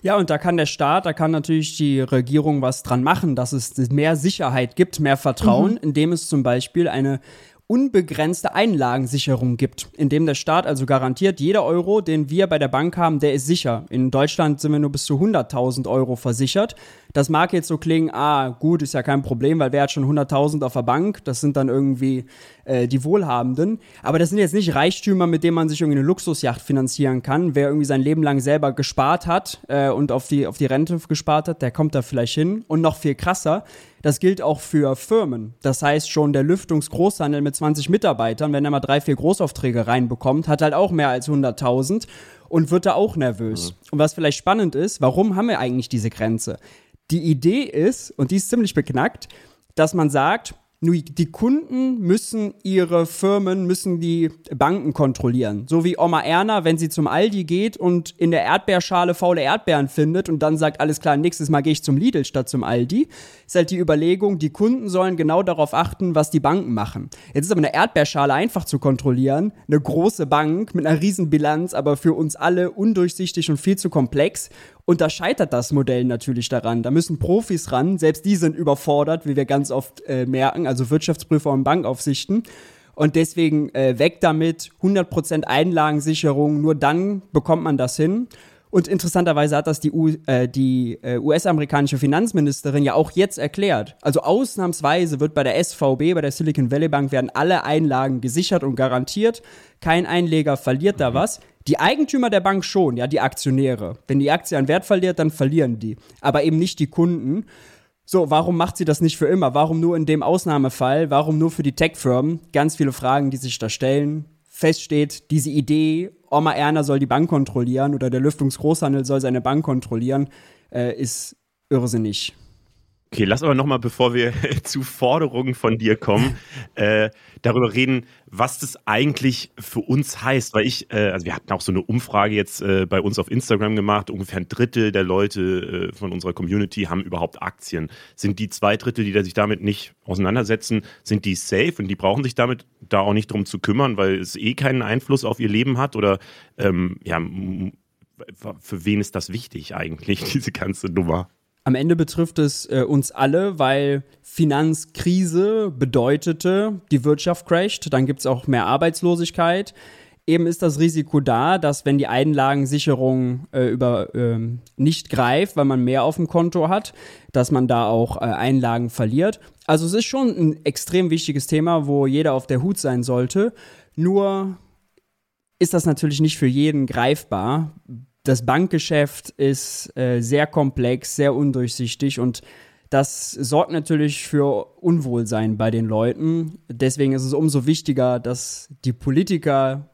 Ja, und da kann der Staat, da kann natürlich die Regierung was dran machen, dass es mehr Sicherheit gibt, mehr Vertrauen, mhm. indem es zum Beispiel eine unbegrenzte Einlagensicherung gibt, indem der Staat also garantiert, jeder Euro, den wir bei der Bank haben, der ist sicher. In Deutschland sind wir nur bis zu 100.000 Euro versichert. Das mag jetzt so klingen, ah, gut, ist ja kein Problem, weil wer hat schon 100.000 auf der Bank? Das sind dann irgendwie äh, die Wohlhabenden. Aber das sind jetzt nicht Reichtümer, mit denen man sich irgendwie eine Luxusjacht finanzieren kann. Wer irgendwie sein Leben lang selber gespart hat äh, und auf die, auf die Rente gespart hat, der kommt da vielleicht hin. Und noch viel krasser, das gilt auch für Firmen. Das heißt schon, der Lüftungsgroßhandel mit 20 Mitarbeitern, wenn er mal drei, vier Großaufträge reinbekommt, hat halt auch mehr als 100.000 und wird da auch nervös. Mhm. Und was vielleicht spannend ist, warum haben wir eigentlich diese Grenze? Die Idee ist, und die ist ziemlich beknackt, dass man sagt, die Kunden müssen ihre Firmen, müssen die Banken kontrollieren. So wie Oma Erna, wenn sie zum Aldi geht und in der Erdbeerschale faule Erdbeeren findet und dann sagt, alles klar, nächstes Mal gehe ich zum Lidl statt zum Aldi, ist halt die Überlegung, die Kunden sollen genau darauf achten, was die Banken machen. Jetzt ist aber eine Erdbeerschale einfach zu kontrollieren, eine große Bank mit einer riesen Bilanz, aber für uns alle undurchsichtig und viel zu komplex. Und da scheitert das Modell natürlich daran. Da müssen Profis ran, selbst die sind überfordert, wie wir ganz oft äh, merken, also Wirtschaftsprüfer und Bankaufsichten. Und deswegen äh, weg damit, 100% Einlagensicherung, nur dann bekommt man das hin. Und interessanterweise hat das die, äh, die äh, US-amerikanische Finanzministerin ja auch jetzt erklärt. Also ausnahmsweise wird bei der SVB, bei der Silicon Valley Bank, werden alle Einlagen gesichert und garantiert. Kein Einleger verliert da was. Die Eigentümer der Bank schon, ja, die Aktionäre. Wenn die Aktie an Wert verliert, dann verlieren die. Aber eben nicht die Kunden. So, warum macht sie das nicht für immer? Warum nur in dem Ausnahmefall? Warum nur für die Tech-Firmen? Ganz viele Fragen, die sich da stellen. feststeht, diese Idee, Oma Erna soll die Bank kontrollieren oder der Lüftungsgroßhandel soll seine Bank kontrollieren, äh, ist irrsinnig. Okay, lass aber nochmal, bevor wir zu Forderungen von dir kommen, äh, darüber reden, was das eigentlich für uns heißt. Weil ich, äh, also wir hatten auch so eine Umfrage jetzt äh, bei uns auf Instagram gemacht. Ungefähr ein Drittel der Leute äh, von unserer Community haben überhaupt Aktien. Sind die zwei Drittel, die sich damit nicht auseinandersetzen, sind die safe und die brauchen sich damit da auch nicht drum zu kümmern, weil es eh keinen Einfluss auf ihr Leben hat? Oder ähm, ja, für wen ist das wichtig eigentlich, diese ganze Nummer? Am Ende betrifft es äh, uns alle, weil Finanzkrise bedeutete, die Wirtschaft crasht, dann gibt es auch mehr Arbeitslosigkeit. Eben ist das Risiko da, dass wenn die Einlagensicherung äh, über, äh, nicht greift, weil man mehr auf dem Konto hat, dass man da auch äh, Einlagen verliert. Also es ist schon ein extrem wichtiges Thema, wo jeder auf der Hut sein sollte. Nur ist das natürlich nicht für jeden greifbar das Bankgeschäft ist äh, sehr komplex, sehr undurchsichtig und das sorgt natürlich für Unwohlsein bei den Leuten. Deswegen ist es umso wichtiger, dass die Politiker,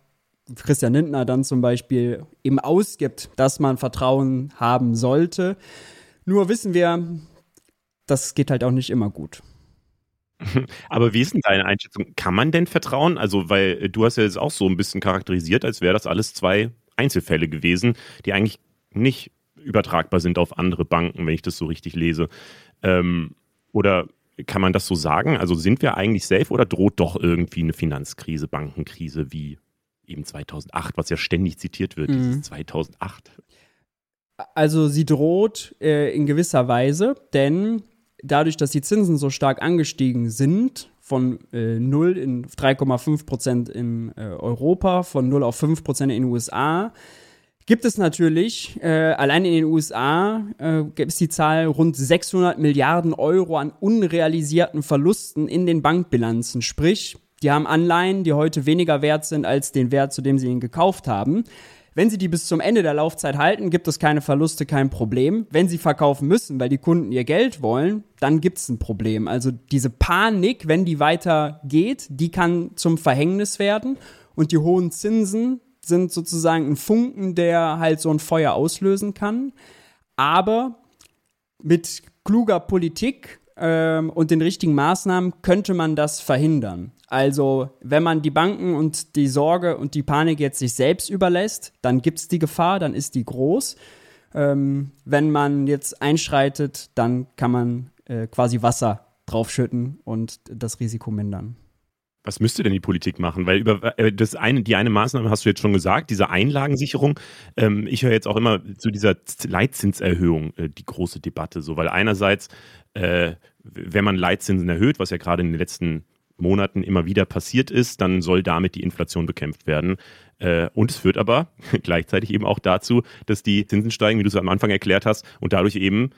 Christian Lindner dann zum Beispiel, eben ausgibt, dass man Vertrauen haben sollte. Nur wissen wir, das geht halt auch nicht immer gut. Aber wie ist denn deine Einschätzung? Kann man denn vertrauen? Also, weil du hast ja jetzt auch so ein bisschen charakterisiert, als wäre das alles zwei Einzelfälle gewesen, die eigentlich nicht übertragbar sind auf andere Banken, wenn ich das so richtig lese. Ähm, oder kann man das so sagen? Also sind wir eigentlich safe oder droht doch irgendwie eine Finanzkrise, Bankenkrise wie eben 2008, was ja ständig zitiert wird, mhm. dieses 2008? Also sie droht äh, in gewisser Weise, denn dadurch, dass die Zinsen so stark angestiegen sind, von äh, 0 in 3,5 Prozent in äh, Europa, von 0 auf 5 Prozent in den USA. Gibt es natürlich, äh, allein in den USA äh, gibt es die Zahl rund 600 Milliarden Euro an unrealisierten Verlusten in den Bankbilanzen. Sprich, die haben Anleihen, die heute weniger wert sind als den Wert, zu dem sie ihn gekauft haben. Wenn Sie die bis zum Ende der Laufzeit halten, gibt es keine Verluste, kein Problem. Wenn Sie verkaufen müssen, weil die Kunden ihr Geld wollen, dann gibt es ein Problem. Also diese Panik, wenn die weiter geht, die kann zum Verhängnis werden. Und die hohen Zinsen sind sozusagen ein Funken, der halt so ein Feuer auslösen kann. Aber mit kluger Politik ähm, und den richtigen Maßnahmen könnte man das verhindern. Also, wenn man die Banken und die Sorge und die Panik jetzt sich selbst überlässt, dann gibt es die Gefahr, dann ist die groß. Ähm, wenn man jetzt einschreitet, dann kann man äh, quasi Wasser draufschütten und das Risiko mindern. Was müsste denn die Politik machen? Weil über äh, das eine, die eine Maßnahme hast du jetzt schon gesagt, diese Einlagensicherung. Ähm, ich höre jetzt auch immer zu dieser Leitzinserhöhung äh, die große Debatte, so weil einerseits, äh, wenn man Leitzinsen erhöht, was ja gerade in den letzten Monaten immer wieder passiert ist, dann soll damit die Inflation bekämpft werden. Äh, und es führt aber gleichzeitig eben auch dazu, dass die Zinsen steigen, wie du es am Anfang erklärt hast, und dadurch eben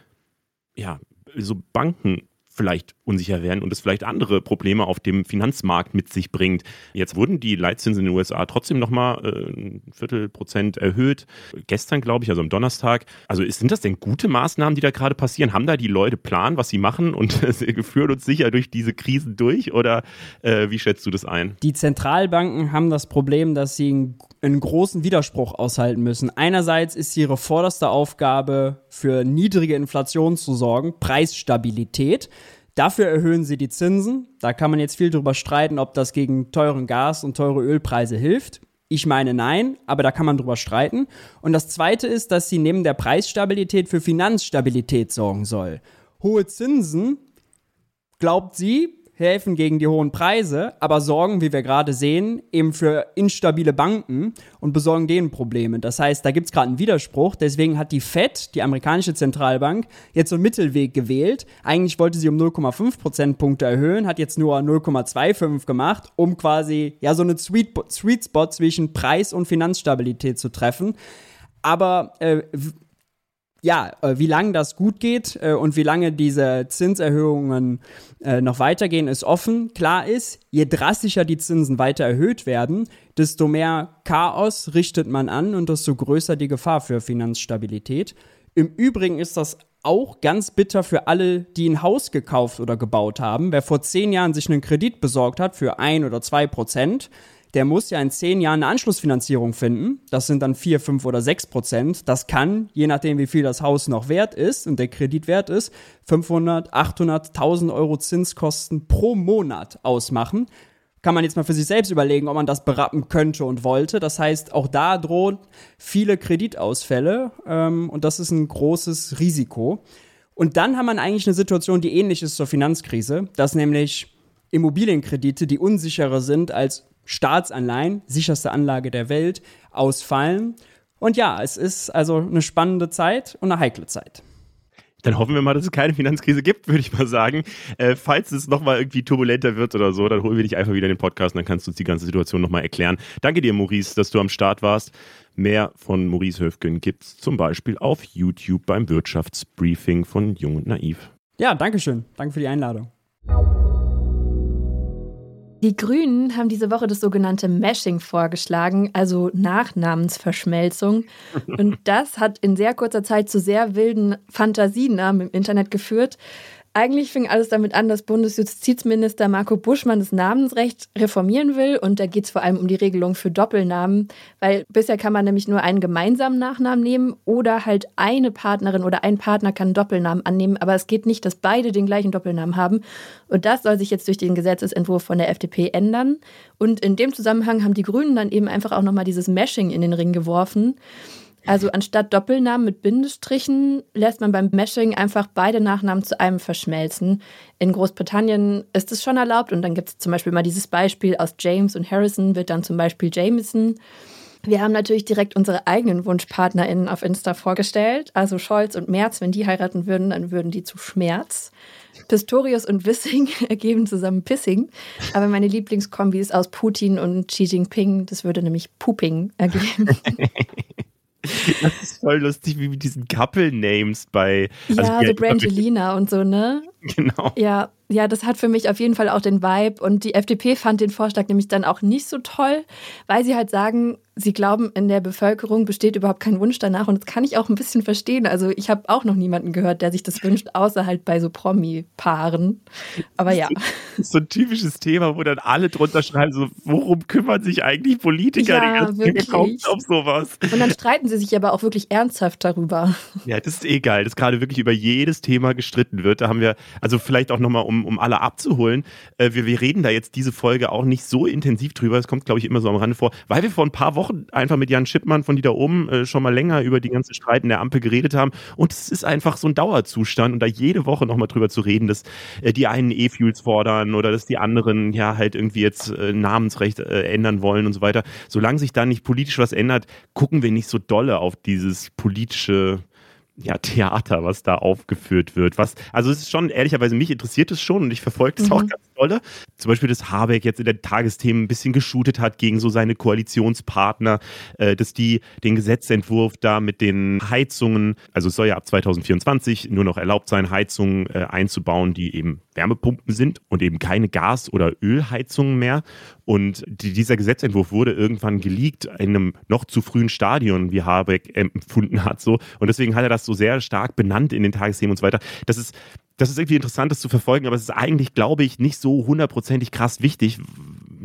ja so Banken vielleicht unsicher werden und es vielleicht andere Probleme auf dem Finanzmarkt mit sich bringt. Jetzt wurden die Leitzinsen in den USA trotzdem nochmal äh, ein Viertelprozent erhöht. Gestern, glaube ich, also am Donnerstag. Also sind das denn gute Maßnahmen, die da gerade passieren? Haben da die Leute Plan, was sie machen und führen uns sicher durch diese Krisen durch? Oder äh, wie schätzt du das ein? Die Zentralbanken haben das Problem, dass sie einen, einen großen Widerspruch aushalten müssen. Einerseits ist ihre vorderste Aufgabe, für niedrige Inflation zu sorgen, Preisstabilität. Dafür erhöhen sie die Zinsen. Da kann man jetzt viel drüber streiten, ob das gegen teuren Gas und teure Ölpreise hilft. Ich meine nein, aber da kann man drüber streiten. Und das Zweite ist, dass sie neben der Preisstabilität für Finanzstabilität sorgen soll. Hohe Zinsen, glaubt sie, helfen gegen die hohen Preise, aber sorgen, wie wir gerade sehen, eben für instabile Banken und besorgen denen Probleme. Das heißt, da gibt es gerade einen Widerspruch. Deswegen hat die Fed, die amerikanische Zentralbank, jetzt so einen Mittelweg gewählt. Eigentlich wollte sie um 0,5 Prozentpunkte erhöhen, hat jetzt nur 0,25 gemacht, um quasi ja so eine Sweet, Sweet Spot zwischen Preis und Finanzstabilität zu treffen. Aber äh, ja, äh, wie lange das gut geht äh, und wie lange diese Zinserhöhungen äh, noch weitergehen, ist offen. Klar ist, je drastischer die Zinsen weiter erhöht werden, desto mehr Chaos richtet man an und desto größer die Gefahr für Finanzstabilität. Im Übrigen ist das auch ganz bitter für alle, die ein Haus gekauft oder gebaut haben. Wer vor zehn Jahren sich einen Kredit besorgt hat für ein oder zwei Prozent, der muss ja in zehn Jahren eine Anschlussfinanzierung finden. Das sind dann vier, fünf oder sechs Prozent. Das kann, je nachdem, wie viel das Haus noch wert ist und der Kredit wert ist, 500, 800, 1000 Euro Zinskosten pro Monat ausmachen. Kann man jetzt mal für sich selbst überlegen, ob man das berappen könnte und wollte. Das heißt, auch da drohen viele Kreditausfälle ähm, und das ist ein großes Risiko. Und dann haben wir eigentlich eine Situation, die ähnlich ist zur Finanzkrise, dass nämlich Immobilienkredite, die unsicherer sind als Staatsanleihen, sicherste Anlage der Welt, ausfallen. Und ja, es ist also eine spannende Zeit und eine heikle Zeit. Dann hoffen wir mal, dass es keine Finanzkrise gibt, würde ich mal sagen. Äh, falls es nochmal irgendwie turbulenter wird oder so, dann holen wir dich einfach wieder in den Podcast und dann kannst du uns die ganze Situation nochmal erklären. Danke dir, Maurice, dass du am Start warst. Mehr von Maurice Höfgen gibt es zum Beispiel auf YouTube beim Wirtschaftsbriefing von Jung und Naiv. Ja, danke schön. Danke für die Einladung. Die Grünen haben diese Woche das sogenannte Mashing vorgeschlagen, also Nachnamensverschmelzung. Und das hat in sehr kurzer Zeit zu sehr wilden Fantasienamen im Internet geführt. Eigentlich fing alles damit an, dass Bundesjustizminister Marco Buschmann das Namensrecht reformieren will. Und da geht es vor allem um die Regelung für Doppelnamen, weil bisher kann man nämlich nur einen gemeinsamen Nachnamen nehmen oder halt eine Partnerin oder ein Partner kann einen Doppelnamen annehmen. Aber es geht nicht, dass beide den gleichen Doppelnamen haben. Und das soll sich jetzt durch den Gesetzesentwurf von der FDP ändern. Und in dem Zusammenhang haben die Grünen dann eben einfach auch nochmal dieses Mashing in den Ring geworfen. Also anstatt Doppelnamen mit Bindestrichen lässt man beim Mashing einfach beide Nachnamen zu einem verschmelzen. In Großbritannien ist es schon erlaubt und dann gibt es zum Beispiel mal dieses Beispiel aus James und Harrison wird dann zum Beispiel Jameson. Wir haben natürlich direkt unsere eigenen WunschpartnerInnen auf Insta vorgestellt. Also Scholz und Merz, wenn die heiraten würden, dann würden die zu Schmerz. Pistorius und Wissing ergeben zusammen Pissing. Aber meine Lieblingskombi ist aus Putin und Xi Jinping. Das würde nämlich Pooping ergeben. Das ist voll lustig, wie mit diesen Couple-Names bei. Ja, also so Brangelina und so, ne? Genau. Ja, ja, das hat für mich auf jeden Fall auch den Vibe. Und die FDP fand den Vorschlag nämlich dann auch nicht so toll, weil sie halt sagen, sie glauben, in der Bevölkerung besteht überhaupt kein Wunsch danach. Und das kann ich auch ein bisschen verstehen. Also ich habe auch noch niemanden gehört, der sich das wünscht, außer halt bei so Promi-Paaren. Aber ja. So ein typisches Thema, wo dann alle drunter schreiben, so, worum kümmern sich eigentlich Politiker? Ja, die wirklich. kommt auf sowas. Und dann streiten sie sich aber auch wirklich ernsthaft darüber. Ja, das ist eh geil, dass gerade wirklich über jedes Thema gestritten wird. Da haben wir, also vielleicht auch nochmal, um, um alle abzuholen, äh, wir, wir reden da jetzt diese Folge auch nicht so intensiv drüber. Es kommt, glaube ich, immer so am Rande vor, weil wir vor ein paar Wochen einfach mit Jan Schippmann von die da oben äh, schon mal länger über die ganzen Streiten der Ampel geredet haben. Und es ist einfach so ein Dauerzustand und da jede Woche nochmal drüber zu reden, dass äh, die einen E-Fuels fordern oder dass die anderen ja halt irgendwie jetzt äh, Namensrecht äh, ändern wollen und so weiter. Solange sich da nicht politisch was ändert, gucken wir nicht so dolle auf dieses politische ja, Theater, was da aufgeführt wird. Was, also es ist schon, ehrlicherweise, mich interessiert es schon und ich verfolge das mhm. auch ganz dolle. Zum Beispiel, dass Habeck jetzt in den Tagesthemen ein bisschen geshootet hat gegen so seine Koalitionspartner, äh, dass die den Gesetzentwurf da mit den Heizungen, also es soll ja ab 2024 nur noch erlaubt sein, Heizungen äh, einzubauen, die eben Wärmepumpen sind und eben keine Gas- oder Ölheizungen mehr. Und die, dieser Gesetzentwurf wurde irgendwann geleakt in einem noch zu frühen Stadion, wie Habeck empfunden hat. So. Und deswegen hat er das so sehr stark benannt in den Tagesthemen und so weiter. Das ist, das ist irgendwie interessant, das zu verfolgen, aber es ist eigentlich, glaube ich, nicht so hundertprozentig krass wichtig,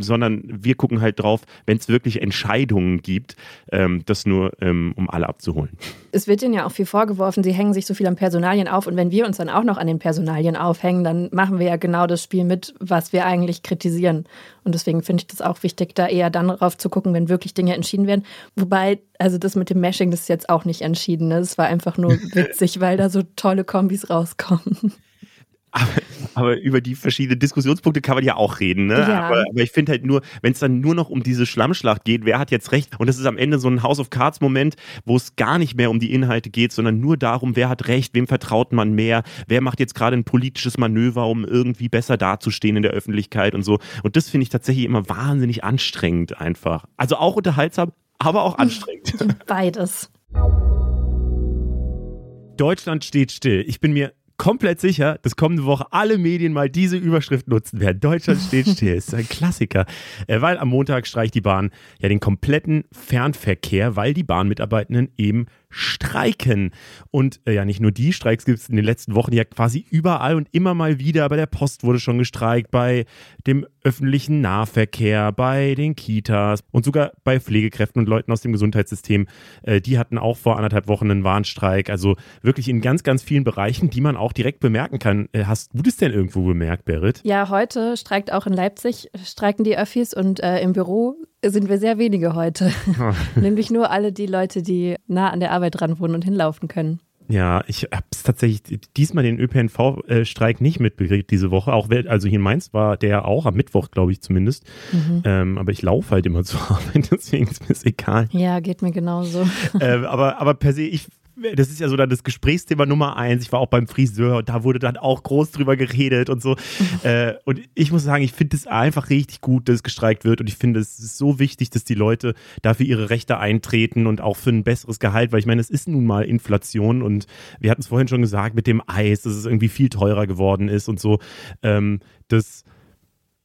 sondern wir gucken halt drauf, wenn es wirklich Entscheidungen gibt, ähm, das nur, ähm, um alle abzuholen. Es wird ihnen ja auch viel vorgeworfen, sie hängen sich so viel an Personalien auf und wenn wir uns dann auch noch an den Personalien aufhängen, dann machen wir ja genau das Spiel mit, was wir eigentlich kritisieren. Und deswegen finde ich das auch wichtig, da eher dann drauf zu gucken, wenn wirklich Dinge entschieden werden. Wobei, also das mit dem Mashing, das ist jetzt auch nicht entschieden. Ne? Es war einfach nur witzig, weil da so tolle Kombis rauskommen. Aber, aber, über die verschiedenen Diskussionspunkte kann man ja auch reden. Ne? Ja. Aber, aber, ich finde halt nur, wenn es dann nur noch um diese Schlammschlacht geht, wer hat jetzt recht? Und das ist am Ende so ein House of Cards Moment, wo es gar nicht mehr um die Inhalte geht, sondern nur darum, wer hat recht, wem vertraut man mehr, wer macht jetzt gerade ein politisches Manöver, um irgendwie besser dazustehen in der Öffentlichkeit und so. Und das finde ich tatsächlich immer wahnsinnig anstrengend einfach. Also auch unterhaltsam, aber auch anstrengend. Beides. Deutschland steht still. Ich bin mir komplett sicher, dass kommende Woche alle Medien mal diese Überschrift nutzen werden. Deutschland steht still. Ist ein Klassiker. Äh, weil am Montag streicht die Bahn ja den kompletten Fernverkehr, weil die Bahnmitarbeitenden eben streiken. Und äh, ja, nicht nur die Streiks gibt es in den letzten Wochen ja quasi überall und immer mal wieder. Bei der Post wurde schon gestreikt, bei dem öffentlichen Nahverkehr, bei den Kitas und sogar bei Pflegekräften und Leuten aus dem Gesundheitssystem. Äh, die hatten auch vor anderthalb Wochen einen Warnstreik. Also wirklich in ganz, ganz vielen Bereichen, die man auch direkt bemerken kann. Äh, hast du das denn irgendwo bemerkt, Berit? Ja, heute streikt auch in Leipzig, streiken die Öffis und äh, im Büro sind wir sehr wenige heute. Nämlich nur alle die Leute, die nah an der Arbeit dran wohnen und hinlaufen können. Ja, ich habe es tatsächlich diesmal den ÖPNV-Streik nicht mitbekriegt diese Woche. Auch also hier in Mainz war der auch am Mittwoch, glaube ich zumindest. Mhm. Ähm, aber ich laufe halt immer zur Arbeit, deswegen ist mir egal. Ja, geht mir genauso. Ähm, aber, aber per se, ich das ist ja so dann das Gesprächsthema Nummer eins. Ich war auch beim Friseur und da wurde dann auch groß drüber geredet und so. äh, und ich muss sagen, ich finde es einfach richtig gut, dass gestreikt wird und ich finde es ist so wichtig, dass die Leute dafür ihre Rechte eintreten und auch für ein besseres Gehalt, weil ich meine, es ist nun mal Inflation und wir hatten es vorhin schon gesagt mit dem Eis, dass es irgendwie viel teurer geworden ist und so. Ähm, das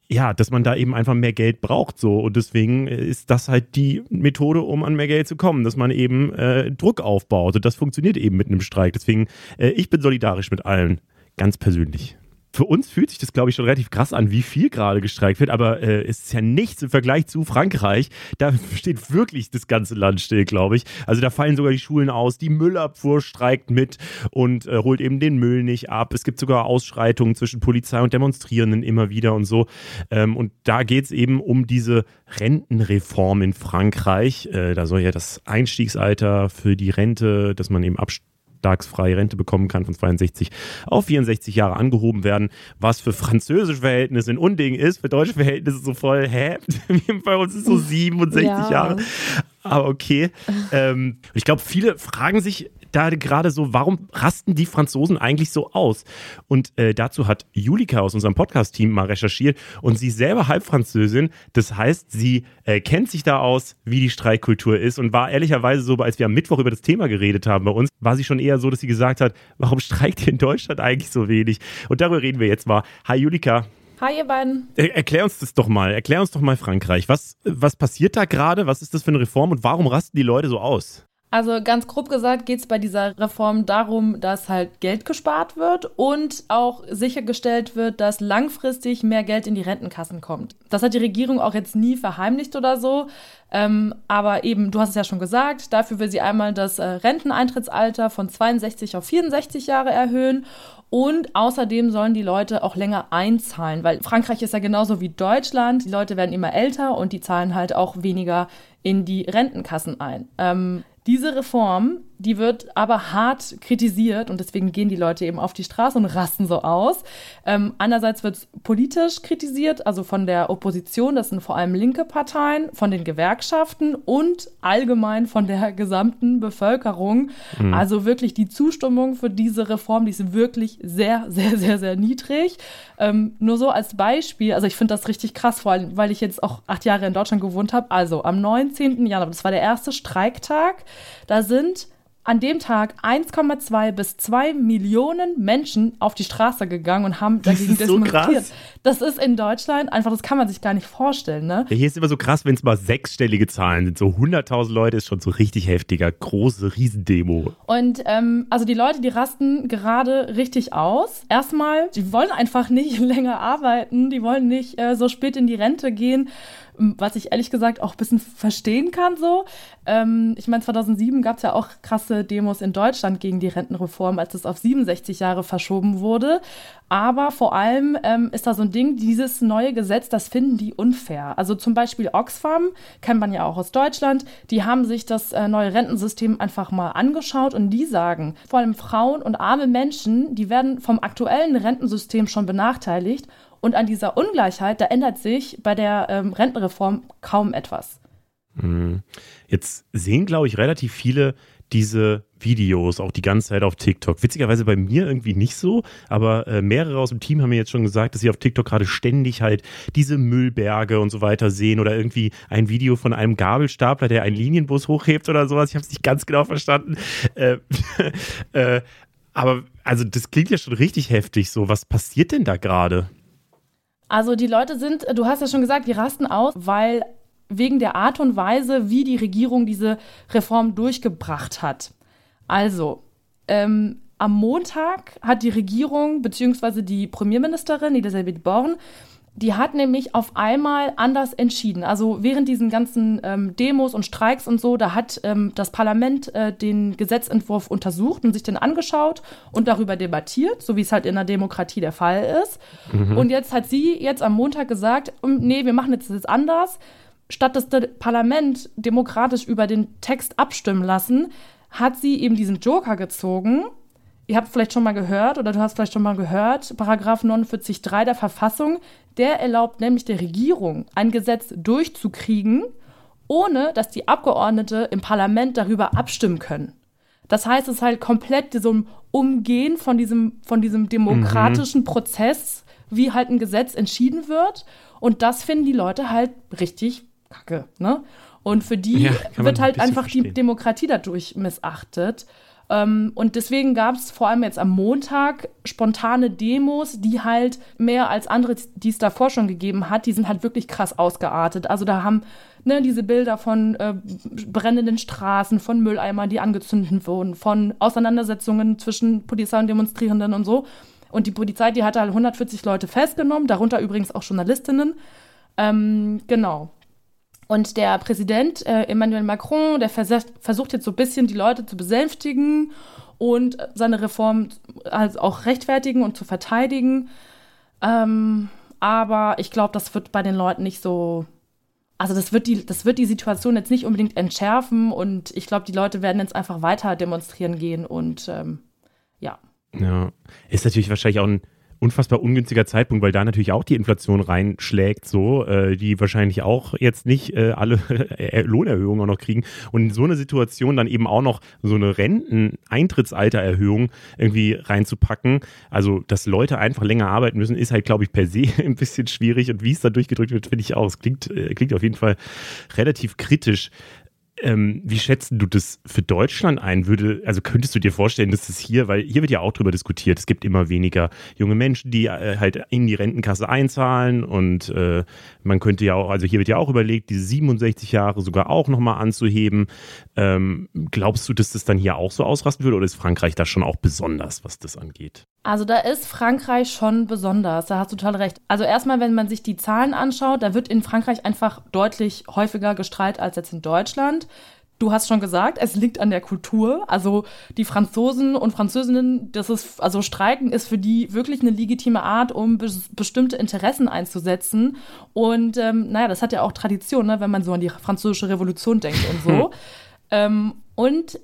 ja, dass man da eben einfach mehr Geld braucht so. Und deswegen ist das halt die Methode, um an mehr Geld zu kommen, dass man eben äh, Druck aufbaut. Und das funktioniert eben mit einem Streik. Deswegen, äh, ich bin solidarisch mit allen, ganz persönlich für uns fühlt sich das, glaube ich, schon relativ krass an, wie viel gerade gestreikt wird, aber äh, es ist ja nichts im Vergleich zu Frankreich. Da steht wirklich das ganze Land still, glaube ich. Also da fallen sogar die Schulen aus, die Müllabfuhr streikt mit und äh, holt eben den Müll nicht ab. Es gibt sogar Ausschreitungen zwischen Polizei und Demonstrierenden immer wieder und so. Ähm, und da geht es eben um diese Rentenreform in Frankreich. Äh, da soll ja das Einstiegsalter für die Rente, dass man eben absteigt, beitragsfreie Rente bekommen kann von 62 auf 64 Jahre angehoben werden, was für französische Verhältnisse ein Unding ist, für deutsche Verhältnisse so voll, hä? Bei uns ist so 67 ja. Jahre. Aber okay. ähm, ich glaube, viele fragen sich da gerade so, warum rasten die Franzosen eigentlich so aus? Und äh, dazu hat Julika aus unserem Podcast-Team mal recherchiert und sie ist selber Halbfranzösin. Das heißt, sie äh, kennt sich da aus, wie die Streikkultur ist und war ehrlicherweise so, als wir am Mittwoch über das Thema geredet haben bei uns, war sie schon eher so, dass sie gesagt hat, warum streikt ihr in Deutschland eigentlich so wenig? Und darüber reden wir jetzt mal. Hi Julika. Hi, ihr beiden. Er, erklär uns das doch mal. Erklär uns doch mal Frankreich. Was, was passiert da gerade? Was ist das für eine Reform und warum rasten die Leute so aus? Also ganz grob gesagt geht es bei dieser Reform darum, dass halt Geld gespart wird und auch sichergestellt wird, dass langfristig mehr Geld in die Rentenkassen kommt. Das hat die Regierung auch jetzt nie verheimlicht oder so. Ähm, aber eben, du hast es ja schon gesagt, dafür will sie einmal das äh, Renteneintrittsalter von 62 auf 64 Jahre erhöhen und außerdem sollen die Leute auch länger einzahlen, weil Frankreich ist ja genauso wie Deutschland. Die Leute werden immer älter und die zahlen halt auch weniger in die Rentenkassen ein. Ähm, diese Reform die wird aber hart kritisiert und deswegen gehen die Leute eben auf die Straße und rasten so aus. Ähm, andererseits wird es politisch kritisiert, also von der Opposition, das sind vor allem linke Parteien, von den Gewerkschaften und allgemein von der gesamten Bevölkerung. Mhm. Also wirklich die Zustimmung für diese Reform, die ist wirklich sehr, sehr, sehr, sehr niedrig. Ähm, nur so als Beispiel, also ich finde das richtig krass, vor allem, weil ich jetzt auch acht Jahre in Deutschland gewohnt habe. Also am 19. Januar, das war der erste Streiktag, da sind an dem Tag 1,2 bis 2 Millionen Menschen auf die Straße gegangen und haben dagegen das demonstriert. So das ist in Deutschland einfach, das kann man sich gar nicht vorstellen. Ne? Ja, hier ist immer so krass, wenn es mal sechsstellige Zahlen sind. So 100.000 Leute ist schon so richtig heftiger, große Riesendemo. Und ähm, also die Leute, die rasten gerade richtig aus. Erstmal, die wollen einfach nicht länger arbeiten, die wollen nicht äh, so spät in die Rente gehen was ich ehrlich gesagt auch ein bisschen verstehen kann so. Ähm, ich meine, 2007 gab es ja auch krasse Demos in Deutschland gegen die Rentenreform, als es auf 67 Jahre verschoben wurde. Aber vor allem ähm, ist da so ein Ding, dieses neue Gesetz, das finden die unfair. Also zum Beispiel Oxfam, kennt man ja auch aus Deutschland, die haben sich das äh, neue Rentensystem einfach mal angeschaut und die sagen, vor allem Frauen und arme Menschen, die werden vom aktuellen Rentensystem schon benachteiligt und an dieser Ungleichheit, da ändert sich bei der ähm, Rentenreform kaum etwas. Mhm. Jetzt sehen, glaube ich, relativ viele diese Videos auch die ganze Zeit auf TikTok. Witzigerweise bei mir irgendwie nicht so, aber äh, mehrere aus dem Team haben mir jetzt schon gesagt, dass sie auf TikTok gerade ständig halt diese Müllberge und so weiter sehen oder irgendwie ein Video von einem Gabelstapler, der einen Linienbus hochhebt oder sowas. Ich habe es nicht ganz genau verstanden. Äh, äh, aber also das klingt ja schon richtig heftig so. Was passiert denn da gerade? Also die Leute sind, du hast ja schon gesagt, die rasten aus, weil wegen der Art und Weise, wie die Regierung diese Reform durchgebracht hat. Also, ähm, am Montag hat die Regierung bzw. die Premierministerin Elisabeth Born die hat nämlich auf einmal anders entschieden. Also während diesen ganzen ähm, Demos und Streiks und so, da hat ähm, das Parlament äh, den Gesetzentwurf untersucht und sich den angeschaut und darüber debattiert, so wie es halt in der Demokratie der Fall ist. Mhm. Und jetzt hat sie jetzt am Montag gesagt, hm, nee, wir machen jetzt das anders. Statt dass das Parlament demokratisch über den Text abstimmen lassen, hat sie eben diesen Joker gezogen Ihr habt vielleicht schon mal gehört oder du hast vielleicht schon mal gehört, Paragraph 49.3 der Verfassung, der erlaubt nämlich der Regierung, ein Gesetz durchzukriegen, ohne dass die Abgeordnete im Parlament darüber abstimmen können. Das heißt, es ist halt komplett so ein Umgehen von diesem, von diesem demokratischen mhm. Prozess, wie halt ein Gesetz entschieden wird. Und das finden die Leute halt richtig kacke. Ne? Und für die ja, wird halt ein einfach verstehen. die Demokratie dadurch missachtet. Ähm, und deswegen gab es vor allem jetzt am Montag spontane Demos, die halt mehr als andere, die es davor schon gegeben hat, die sind halt wirklich krass ausgeartet. Also da haben ne, diese Bilder von äh, brennenden Straßen, von Mülleimern, die angezündet wurden, von Auseinandersetzungen zwischen Polizei und Demonstrierenden und so. Und die Polizei, die hatte halt 140 Leute festgenommen, darunter übrigens auch Journalistinnen. Ähm, genau. Und der Präsident äh, Emmanuel Macron, der vers versucht jetzt so ein bisschen die Leute zu besänftigen und seine Reform also auch rechtfertigen und zu verteidigen. Ähm, aber ich glaube, das wird bei den Leuten nicht so. Also das wird, die, das wird die Situation jetzt nicht unbedingt entschärfen und ich glaube, die Leute werden jetzt einfach weiter demonstrieren gehen und ähm, ja. Ja, ist natürlich wahrscheinlich auch ein unfassbar ungünstiger Zeitpunkt, weil da natürlich auch die Inflation reinschlägt, so, äh, die wahrscheinlich auch jetzt nicht äh, alle Lohnerhöhungen auch noch kriegen. Und in so eine Situation dann eben auch noch so eine Renteneintrittsaltererhöhung irgendwie reinzupacken, also dass Leute einfach länger arbeiten müssen, ist halt, glaube ich, per se ein bisschen schwierig. Und wie es da durchgedrückt wird, finde ich auch. Es klingt, äh, klingt auf jeden Fall relativ kritisch. Ähm, wie schätzt du das für Deutschland ein? Würde, also könntest du dir vorstellen, dass das hier, weil hier wird ja auch drüber diskutiert, es gibt immer weniger junge Menschen, die äh, halt in die Rentenkasse einzahlen und äh, man könnte ja auch, also hier wird ja auch überlegt, diese 67 Jahre sogar auch nochmal anzuheben. Ähm, glaubst du, dass das dann hier auch so ausrasten würde oder ist Frankreich da schon auch besonders, was das angeht? Also da ist Frankreich schon besonders, da hast du total recht. Also erstmal, wenn man sich die Zahlen anschaut, da wird in Frankreich einfach deutlich häufiger gestreit als jetzt in Deutschland. Du hast schon gesagt, es liegt an der Kultur. Also die Franzosen und Französinnen, das ist, also Streiken ist für die wirklich eine legitime Art, um be bestimmte Interessen einzusetzen. Und ähm, naja, das hat ja auch Tradition, ne, wenn man so an die französische Revolution denkt und so. ähm, und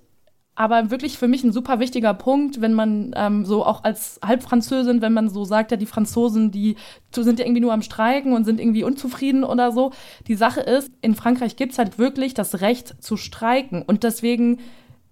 aber wirklich für mich ein super wichtiger Punkt, wenn man ähm, so auch als Halbfranzösin, wenn man so sagt, ja, die Franzosen, die sind ja irgendwie nur am Streiken und sind irgendwie unzufrieden oder so. Die Sache ist, in Frankreich gibt es halt wirklich das Recht zu streiken. Und deswegen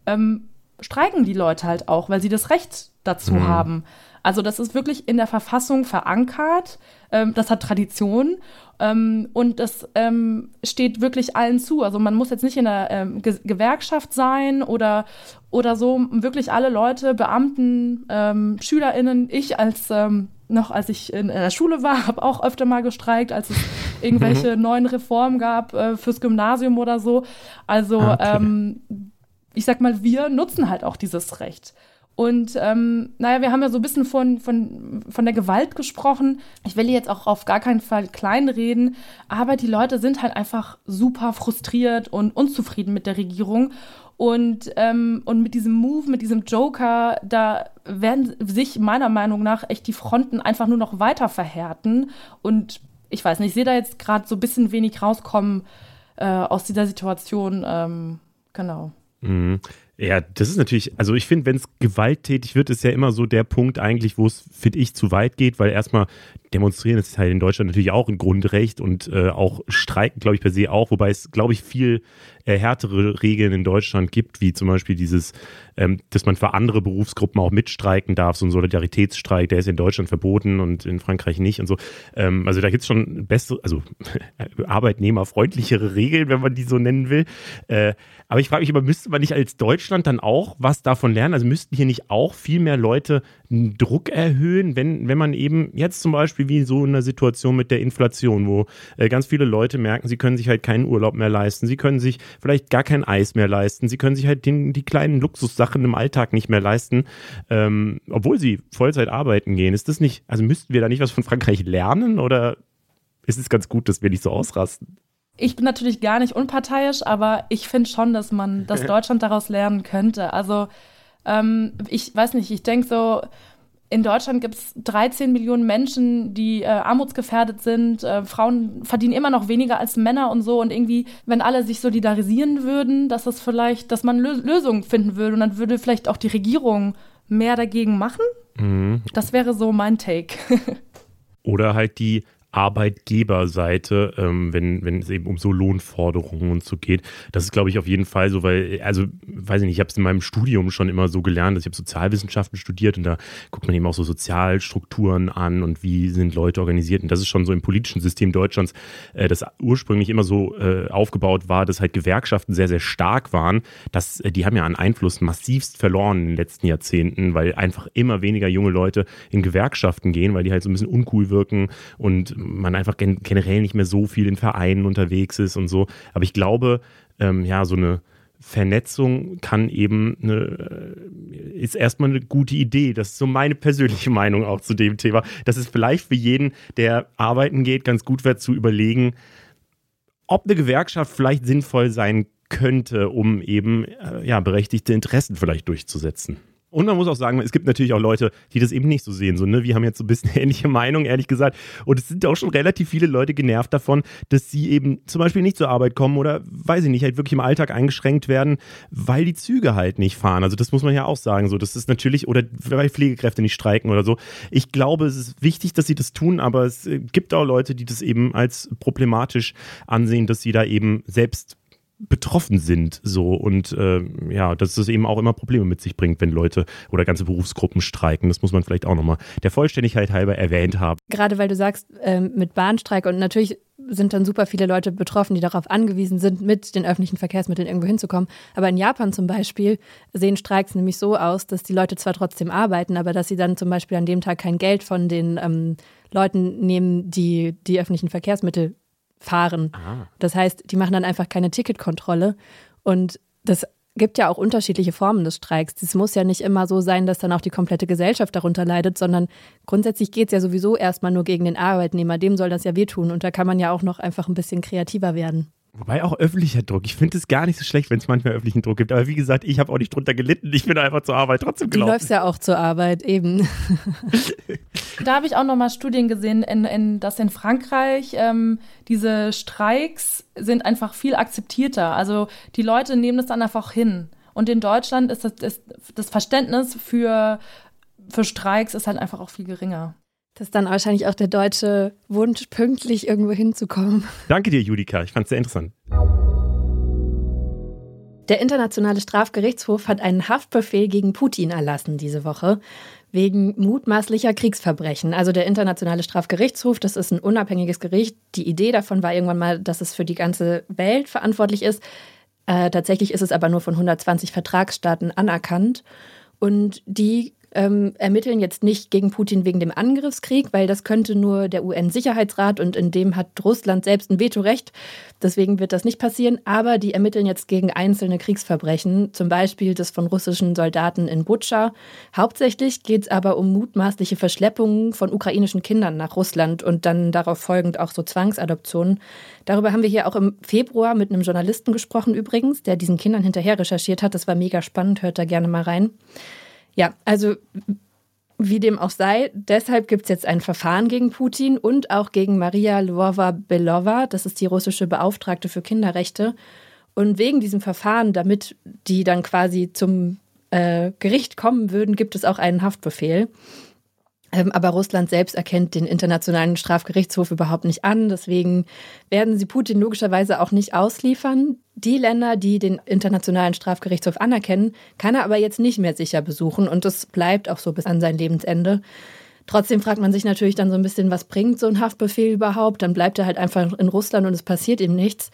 ähm, streiken die Leute halt auch, weil sie das Recht dazu mhm. haben. Also das ist wirklich in der Verfassung verankert. Ähm, das hat Tradition. Ähm, und das ähm, steht wirklich allen zu. Also man muss jetzt nicht in der ähm, Ge Gewerkschaft sein oder, oder so. Wirklich alle Leute, Beamten, ähm, SchülerInnen, ich als ähm, noch als ich in, der Schule war, habe auch öfter mal gestreikt, als es irgendwelche mhm. neuen Reformen gab äh, fürs Gymnasium oder so. Also ah, okay. ähm, ich sag mal, wir nutzen halt auch dieses Recht. Und ähm, naja, wir haben ja so ein bisschen von, von, von der Gewalt gesprochen. Ich will jetzt auch auf gar keinen Fall kleinreden, aber die Leute sind halt einfach super frustriert und unzufrieden mit der Regierung. Und, ähm, und mit diesem Move, mit diesem Joker, da werden sich meiner Meinung nach echt die Fronten einfach nur noch weiter verhärten. Und ich weiß nicht, ich sehe da jetzt gerade so ein bisschen wenig rauskommen äh, aus dieser Situation. Ähm, genau. Mhm. Ja, das ist natürlich, also ich finde, wenn es gewalttätig wird, ist ja immer so der Punkt eigentlich, wo es, finde ich, zu weit geht, weil erstmal demonstrieren ist halt in Deutschland natürlich auch ein Grundrecht und äh, auch streiken, glaube ich, per se auch, wobei es, glaube ich, viel äh, härtere Regeln in Deutschland gibt, wie zum Beispiel dieses, ähm, dass man für andere Berufsgruppen auch mitstreiken darf, so ein Solidaritätsstreik, der ist in Deutschland verboten und in Frankreich nicht und so. Ähm, also da gibt es schon bessere, also arbeitnehmerfreundlichere Regeln, wenn man die so nennen will. Äh, aber ich frage mich immer, müsste man nicht als Deutschland dann auch was davon lernen? Also müssten hier nicht auch viel mehr Leute Druck erhöhen, wenn, wenn man eben jetzt zum Beispiel wie so in einer Situation mit der Inflation, wo äh, ganz viele Leute merken, sie können sich halt keinen Urlaub mehr leisten, sie können sich vielleicht gar kein Eis mehr leisten, sie können sich halt den, die kleinen Luxussachen im Alltag nicht mehr leisten, ähm, obwohl sie Vollzeit arbeiten gehen. Ist das nicht, also müssten wir da nicht was von Frankreich lernen oder ist es ganz gut, dass wir nicht so ausrasten? Ich bin natürlich gar nicht unparteiisch, aber ich finde schon, dass man, dass Deutschland daraus lernen könnte. Also ähm, ich weiß nicht, ich denke so, in Deutschland gibt es 13 Millionen Menschen, die äh, armutsgefährdet sind. Äh, Frauen verdienen immer noch weniger als Männer und so. Und irgendwie, wenn alle sich solidarisieren würden, dass das vielleicht, dass man Lö Lösungen finden würde und dann würde vielleicht auch die Regierung mehr dagegen machen. Mhm. Das wäre so mein Take. Oder halt die Arbeitgeberseite, ähm, wenn, wenn es eben um so Lohnforderungen und so geht. Das ist, glaube ich, auf jeden Fall so, weil, also, weiß ich nicht, ich habe es in meinem Studium schon immer so gelernt, dass ich habe Sozialwissenschaften studiert und da guckt man eben auch so Sozialstrukturen an und wie sind Leute organisiert. Und das ist schon so im politischen System Deutschlands, äh, das ursprünglich immer so äh, aufgebaut war, dass halt Gewerkschaften sehr, sehr stark waren. Das, äh, die haben ja an Einfluss massivst verloren in den letzten Jahrzehnten, weil einfach immer weniger junge Leute in Gewerkschaften gehen, weil die halt so ein bisschen uncool wirken und man einfach gen generell nicht mehr so viel in Vereinen unterwegs ist und so. Aber ich glaube, ähm, ja, so eine Vernetzung kann eben eine, äh, ist erstmal eine gute Idee. Das ist so meine persönliche Meinung auch zu dem Thema. Das ist vielleicht für jeden, der arbeiten geht, ganz gut wäre zu überlegen, ob eine Gewerkschaft vielleicht sinnvoll sein könnte, um eben äh, ja, berechtigte Interessen vielleicht durchzusetzen. Und man muss auch sagen, es gibt natürlich auch Leute, die das eben nicht so sehen. So, ne? Wir haben jetzt so ein bisschen ähnliche Meinung, ehrlich gesagt. Und es sind auch schon relativ viele Leute genervt davon, dass sie eben zum Beispiel nicht zur Arbeit kommen oder, weiß ich nicht, halt wirklich im Alltag eingeschränkt werden, weil die Züge halt nicht fahren. Also das muss man ja auch sagen. So, das ist natürlich, oder weil Pflegekräfte nicht streiken oder so. Ich glaube, es ist wichtig, dass sie das tun, aber es gibt auch Leute, die das eben als problematisch ansehen, dass sie da eben selbst betroffen sind so und äh, ja, dass es eben auch immer Probleme mit sich bringt, wenn Leute oder ganze Berufsgruppen streiken. Das muss man vielleicht auch nochmal der Vollständigkeit halber erwähnt haben. Gerade weil du sagst, ähm, mit Bahnstreik und natürlich sind dann super viele Leute betroffen, die darauf angewiesen sind, mit den öffentlichen Verkehrsmitteln irgendwo hinzukommen. Aber in Japan zum Beispiel sehen Streiks nämlich so aus, dass die Leute zwar trotzdem arbeiten, aber dass sie dann zum Beispiel an dem Tag kein Geld von den ähm, Leuten nehmen, die die öffentlichen Verkehrsmittel fahren. Aha. Das heißt, die machen dann einfach keine Ticketkontrolle. Und das gibt ja auch unterschiedliche Formen des Streiks. Es muss ja nicht immer so sein, dass dann auch die komplette Gesellschaft darunter leidet, sondern grundsätzlich geht es ja sowieso erstmal nur gegen den Arbeitnehmer. Dem soll das ja wehtun. Und da kann man ja auch noch einfach ein bisschen kreativer werden. Wobei auch öffentlicher Druck. Ich finde es gar nicht so schlecht, wenn es manchmal öffentlichen Druck gibt. Aber wie gesagt, ich habe auch nicht drunter gelitten. Ich bin einfach zur Arbeit trotzdem gelaufen. Du läufst ja auch zur Arbeit, eben. da habe ich auch nochmal Studien gesehen, in, in, dass in Frankreich ähm, diese Streiks sind einfach viel akzeptierter. Also die Leute nehmen das dann einfach hin. Und in Deutschland ist das, ist das Verständnis für, für Streiks ist halt einfach auch viel geringer. Das ist dann wahrscheinlich auch der deutsche Wunsch, pünktlich irgendwo hinzukommen. Danke dir, Judika. Ich fand es sehr interessant. Der Internationale Strafgerichtshof hat einen Haftbefehl gegen Putin erlassen diese Woche wegen mutmaßlicher Kriegsverbrechen. Also der Internationale Strafgerichtshof, das ist ein unabhängiges Gericht. Die Idee davon war irgendwann mal, dass es für die ganze Welt verantwortlich ist. Äh, tatsächlich ist es aber nur von 120 Vertragsstaaten anerkannt. Und die ähm, ermitteln jetzt nicht gegen Putin wegen dem Angriffskrieg, weil das könnte nur der UN-Sicherheitsrat und in dem hat Russland selbst ein Vetorecht. Deswegen wird das nicht passieren. Aber die ermitteln jetzt gegen einzelne Kriegsverbrechen, zum Beispiel das von russischen Soldaten in Butscha. Hauptsächlich geht es aber um mutmaßliche Verschleppungen von ukrainischen Kindern nach Russland und dann darauf folgend auch so Zwangsadoptionen. Darüber haben wir hier auch im Februar mit einem Journalisten gesprochen übrigens, der diesen Kindern hinterher recherchiert hat. Das war mega spannend, hört da gerne mal rein. Ja, also wie dem auch sei, deshalb gibt es jetzt ein Verfahren gegen Putin und auch gegen Maria Lvova-Belova, das ist die russische Beauftragte für Kinderrechte. Und wegen diesem Verfahren, damit die dann quasi zum äh, Gericht kommen würden, gibt es auch einen Haftbefehl. Ähm, aber Russland selbst erkennt den Internationalen Strafgerichtshof überhaupt nicht an. Deswegen werden sie Putin logischerweise auch nicht ausliefern. Die Länder, die den Internationalen Strafgerichtshof anerkennen, kann er aber jetzt nicht mehr sicher besuchen. Und das bleibt auch so bis an sein Lebensende. Trotzdem fragt man sich natürlich dann so ein bisschen, was bringt so ein Haftbefehl überhaupt? Dann bleibt er halt einfach in Russland und es passiert ihm nichts.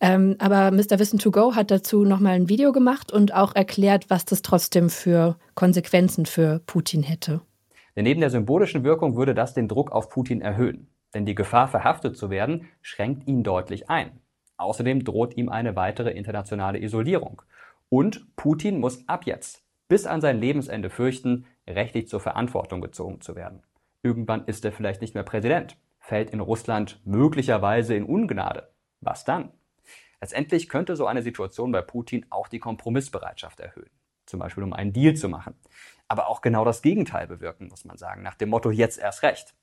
Ähm, aber Mr. Wissen to Go hat dazu nochmal ein Video gemacht und auch erklärt, was das trotzdem für Konsequenzen für Putin hätte. Denn neben der symbolischen Wirkung würde das den Druck auf Putin erhöhen. Denn die Gefahr, verhaftet zu werden, schränkt ihn deutlich ein. Außerdem droht ihm eine weitere internationale Isolierung. Und Putin muss ab jetzt bis an sein Lebensende fürchten, rechtlich zur Verantwortung gezogen zu werden. Irgendwann ist er vielleicht nicht mehr Präsident, fällt in Russland möglicherweise in Ungnade. Was dann? Letztendlich könnte so eine Situation bei Putin auch die Kompromissbereitschaft erhöhen, zum Beispiel um einen Deal zu machen. Aber auch genau das Gegenteil bewirken, muss man sagen, nach dem Motto jetzt erst recht.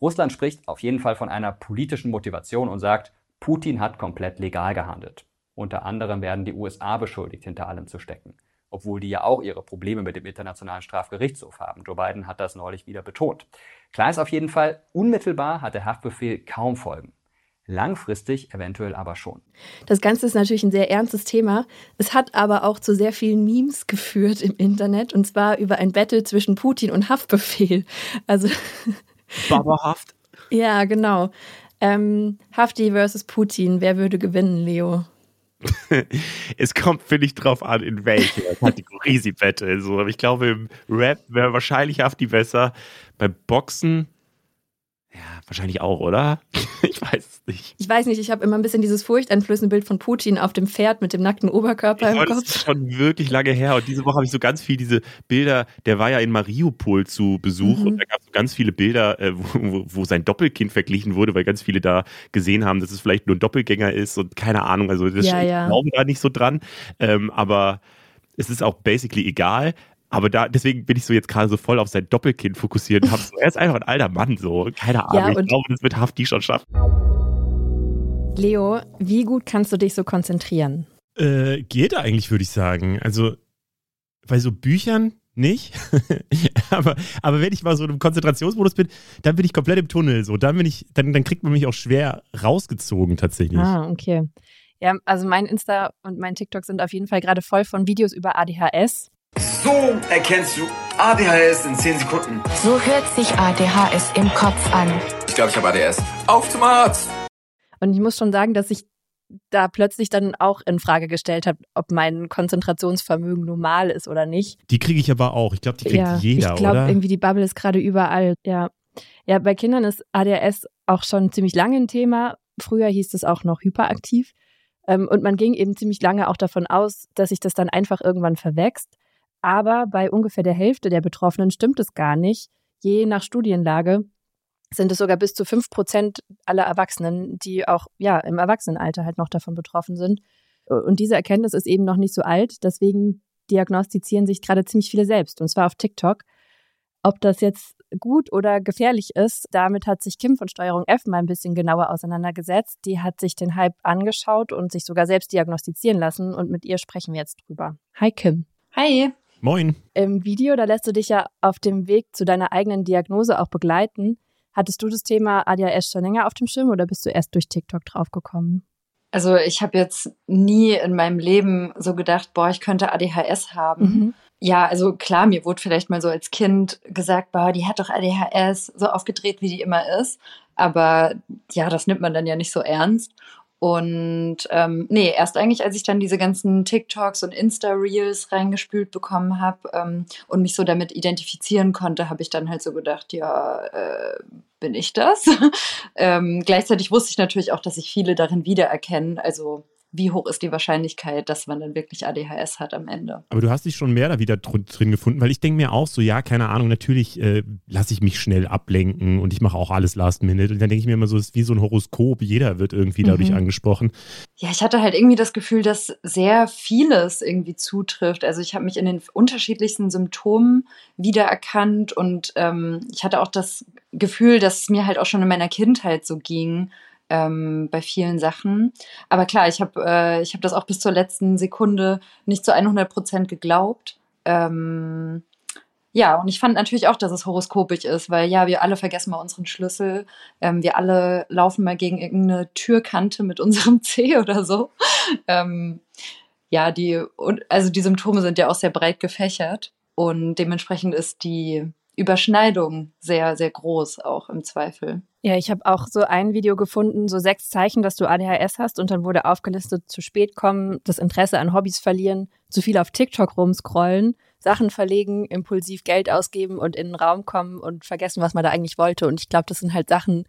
Russland spricht auf jeden Fall von einer politischen Motivation und sagt, Putin hat komplett legal gehandelt. Unter anderem werden die USA beschuldigt, hinter allem zu stecken obwohl die ja auch ihre Probleme mit dem Internationalen Strafgerichtshof haben. Joe Biden hat das neulich wieder betont. Klar ist auf jeden Fall, unmittelbar hat der Haftbefehl kaum Folgen. Langfristig eventuell aber schon. Das Ganze ist natürlich ein sehr ernstes Thema. Es hat aber auch zu sehr vielen Memes geführt im Internet und zwar über ein Battle zwischen Putin und Haftbefehl. Also. Babahaft. ja, genau. Ähm, Hafti versus Putin. Wer würde gewinnen, Leo? es kommt, finde ich, drauf an, in welcher Kategorie sie betteln. So, aber ich glaube, im Rap wäre wahrscheinlich Hafti besser. Beim Boxen ja, wahrscheinlich auch, oder? ich weiß es nicht. Ich weiß nicht, ich habe immer ein bisschen dieses furchteinflößende Bild von Putin auf dem Pferd mit dem nackten Oberkörper ich im Kopf. Das ist schon wirklich lange her. Und diese Woche habe ich so ganz viel diese Bilder, der war ja in Mariupol zu Besuch mhm. und da gab es so ganz viele Bilder, äh, wo, wo, sein Doppelkind verglichen wurde, weil ganz viele da gesehen haben, dass es vielleicht nur ein Doppelgänger ist und keine Ahnung. Also das ja, ja. ich glaube da nicht so dran. Ähm, aber es ist auch basically egal. Aber da, deswegen bin ich so jetzt gerade so voll auf sein Doppelkind fokussiert und habe so, er ist einfach ein alter Mann, so, keine Ahnung. Ja, ich glaube, das wird Hafti schon schaffen. Leo, wie gut kannst du dich so konzentrieren? Äh, geht eigentlich, würde ich sagen. Also, bei so Büchern nicht. aber, aber wenn ich mal so im Konzentrationsmodus bin, dann bin ich komplett im Tunnel. So, dann bin ich, dann, dann kriegt man mich auch schwer rausgezogen tatsächlich. Ah, okay. Ja, also mein Insta und mein TikTok sind auf jeden Fall gerade voll von Videos über ADHS. So erkennst du ADHS in 10 Sekunden. So hört sich ADHS im Kopf an. Ich glaube, ich habe ADHS. Auf zum Arzt! Und ich muss schon sagen, dass ich da plötzlich dann auch in Frage gestellt habe, ob mein Konzentrationsvermögen normal ist oder nicht. Die kriege ich aber auch. Ich glaube, die kriegt ja, jeder, ich glaube, oder? irgendwie die Bubble ist gerade überall. Ja. ja, bei Kindern ist ADHS auch schon ziemlich lange ein Thema. Früher hieß es auch noch hyperaktiv. Ähm, und man ging eben ziemlich lange auch davon aus, dass sich das dann einfach irgendwann verwächst. Aber bei ungefähr der Hälfte der Betroffenen stimmt es gar nicht. Je nach Studienlage sind es sogar bis zu fünf Prozent aller Erwachsenen, die auch ja im Erwachsenenalter halt noch davon betroffen sind. Und diese Erkenntnis ist eben noch nicht so alt. Deswegen diagnostizieren sich gerade ziemlich viele selbst, und zwar auf TikTok. Ob das jetzt gut oder gefährlich ist, damit hat sich Kim von Steuerung F mal ein bisschen genauer auseinandergesetzt. Die hat sich den Hype angeschaut und sich sogar selbst diagnostizieren lassen. Und mit ihr sprechen wir jetzt drüber. Hi Kim. Hi. Moin. Im Video, da lässt du dich ja auf dem Weg zu deiner eigenen Diagnose auch begleiten. Hattest du das Thema ADHS schon länger auf dem Schirm oder bist du erst durch TikTok draufgekommen? Also ich habe jetzt nie in meinem Leben so gedacht, boah, ich könnte ADHS haben. Mhm. Ja, also klar, mir wurde vielleicht mal so als Kind gesagt, boah, die hat doch ADHS, so aufgedreht, wie die immer ist. Aber ja, das nimmt man dann ja nicht so ernst. Und ähm, nee, erst eigentlich, als ich dann diese ganzen TikToks und Insta-Reels reingespült bekommen habe ähm, und mich so damit identifizieren konnte, habe ich dann halt so gedacht, ja, äh, bin ich das? ähm, gleichzeitig wusste ich natürlich auch, dass sich viele darin wiedererkennen. Also wie hoch ist die Wahrscheinlichkeit, dass man dann wirklich ADHS hat am Ende. Aber du hast dich schon mehr da wieder drin gefunden, weil ich denke mir auch so, ja, keine Ahnung, natürlich äh, lasse ich mich schnell ablenken und ich mache auch alles last minute. Und dann denke ich mir immer so, es ist wie so ein Horoskop, jeder wird irgendwie mhm. dadurch angesprochen. Ja, ich hatte halt irgendwie das Gefühl, dass sehr vieles irgendwie zutrifft. Also ich habe mich in den unterschiedlichsten Symptomen wiedererkannt und ähm, ich hatte auch das Gefühl, dass es mir halt auch schon in meiner Kindheit so ging ähm, bei vielen Sachen. Aber klar, ich habe äh, hab das auch bis zur letzten Sekunde nicht zu 100 Prozent geglaubt. Ähm, ja, und ich fand natürlich auch, dass es horoskopisch ist, weil ja, wir alle vergessen mal unseren Schlüssel. Ähm, wir alle laufen mal gegen irgendeine Türkante mit unserem C oder so. Ähm, ja, die, also die Symptome sind ja auch sehr breit gefächert und dementsprechend ist die Überschneidung sehr, sehr groß auch im Zweifel. Ja, ich habe auch so ein Video gefunden, so sechs Zeichen, dass du ADHS hast und dann wurde aufgelistet, zu spät kommen, das Interesse an Hobbys verlieren, zu viel auf TikTok rumscrollen, Sachen verlegen, impulsiv Geld ausgeben und in den Raum kommen und vergessen, was man da eigentlich wollte. Und ich glaube, das sind halt Sachen,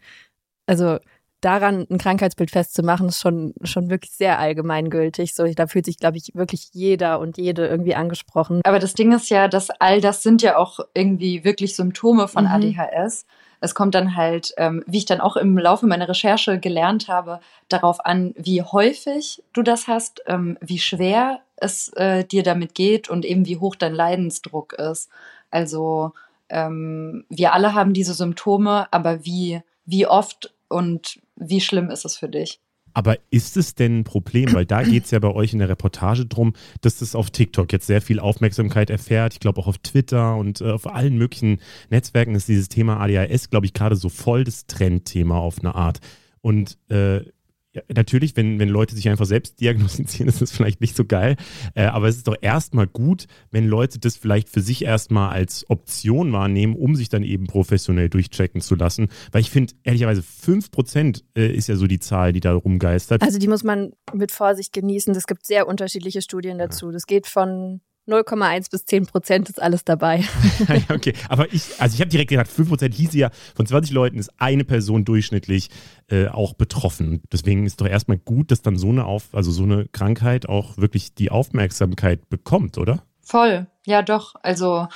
also daran ein Krankheitsbild festzumachen, ist schon, schon wirklich sehr allgemeingültig. So, da fühlt sich, glaube ich, wirklich jeder und jede irgendwie angesprochen. Aber das Ding ist ja, dass all das sind ja auch irgendwie wirklich Symptome von mhm. ADHS. Es kommt dann halt, ähm, wie ich dann auch im Laufe meiner Recherche gelernt habe, darauf an, wie häufig du das hast, ähm, wie schwer es äh, dir damit geht und eben wie hoch dein Leidensdruck ist. Also ähm, wir alle haben diese Symptome, aber wie, wie oft und wie schlimm ist es für dich? Aber ist es denn ein Problem? Weil da geht es ja bei euch in der Reportage drum, dass das auf TikTok jetzt sehr viel Aufmerksamkeit erfährt. Ich glaube auch auf Twitter und äh, auf allen möglichen Netzwerken ist dieses Thema ADHS, glaube ich, gerade so voll das Trendthema auf eine Art. Und äh, ja, natürlich, wenn, wenn Leute sich einfach selbst diagnostizieren, ist das vielleicht nicht so geil. Äh, aber es ist doch erstmal gut, wenn Leute das vielleicht für sich erstmal als Option wahrnehmen, um sich dann eben professionell durchchecken zu lassen. Weil ich finde, ehrlicherweise, 5% äh, ist ja so die Zahl, die da rumgeistert. Also die muss man mit Vorsicht genießen. Es gibt sehr unterschiedliche Studien dazu. Das geht von 0,1 bis 10 Prozent ist alles dabei. okay, aber ich, also ich habe direkt gedacht, 5 Prozent hieß ja, von 20 Leuten ist eine Person durchschnittlich äh, auch betroffen. Deswegen ist doch erstmal gut, dass dann so eine Auf, also so eine Krankheit auch wirklich die Aufmerksamkeit bekommt, oder? Voll, ja doch. Also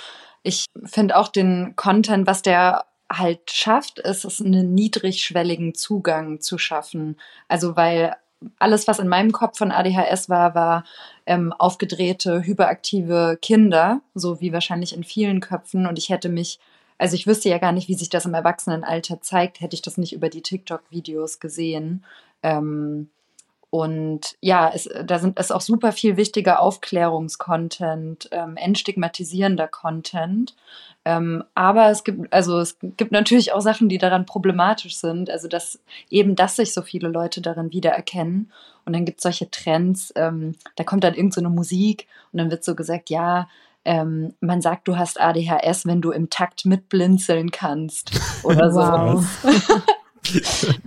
ich finde auch den Content, was der halt schafft, ist es einen niedrigschwelligen Zugang zu schaffen. Also weil alles, was in meinem Kopf von ADHS war, war ähm, aufgedrehte, hyperaktive Kinder, so wie wahrscheinlich in vielen Köpfen. Und ich hätte mich, also ich wüsste ja gar nicht, wie sich das im Erwachsenenalter zeigt, hätte ich das nicht über die TikTok-Videos gesehen. Ähm, und ja, es, da sind, ist auch super viel wichtiger Aufklärungskontent, ähm, entstigmatisierender Content. Ähm, aber es gibt, also es gibt natürlich auch Sachen, die daran problematisch sind. Also dass eben, dass sich so viele Leute darin wiedererkennen. Und dann gibt es solche Trends, ähm, da kommt dann irgendeine so Musik und dann wird so gesagt, ja, ähm, man sagt, du hast ADHS, wenn du im Takt mitblinzeln kannst oder so.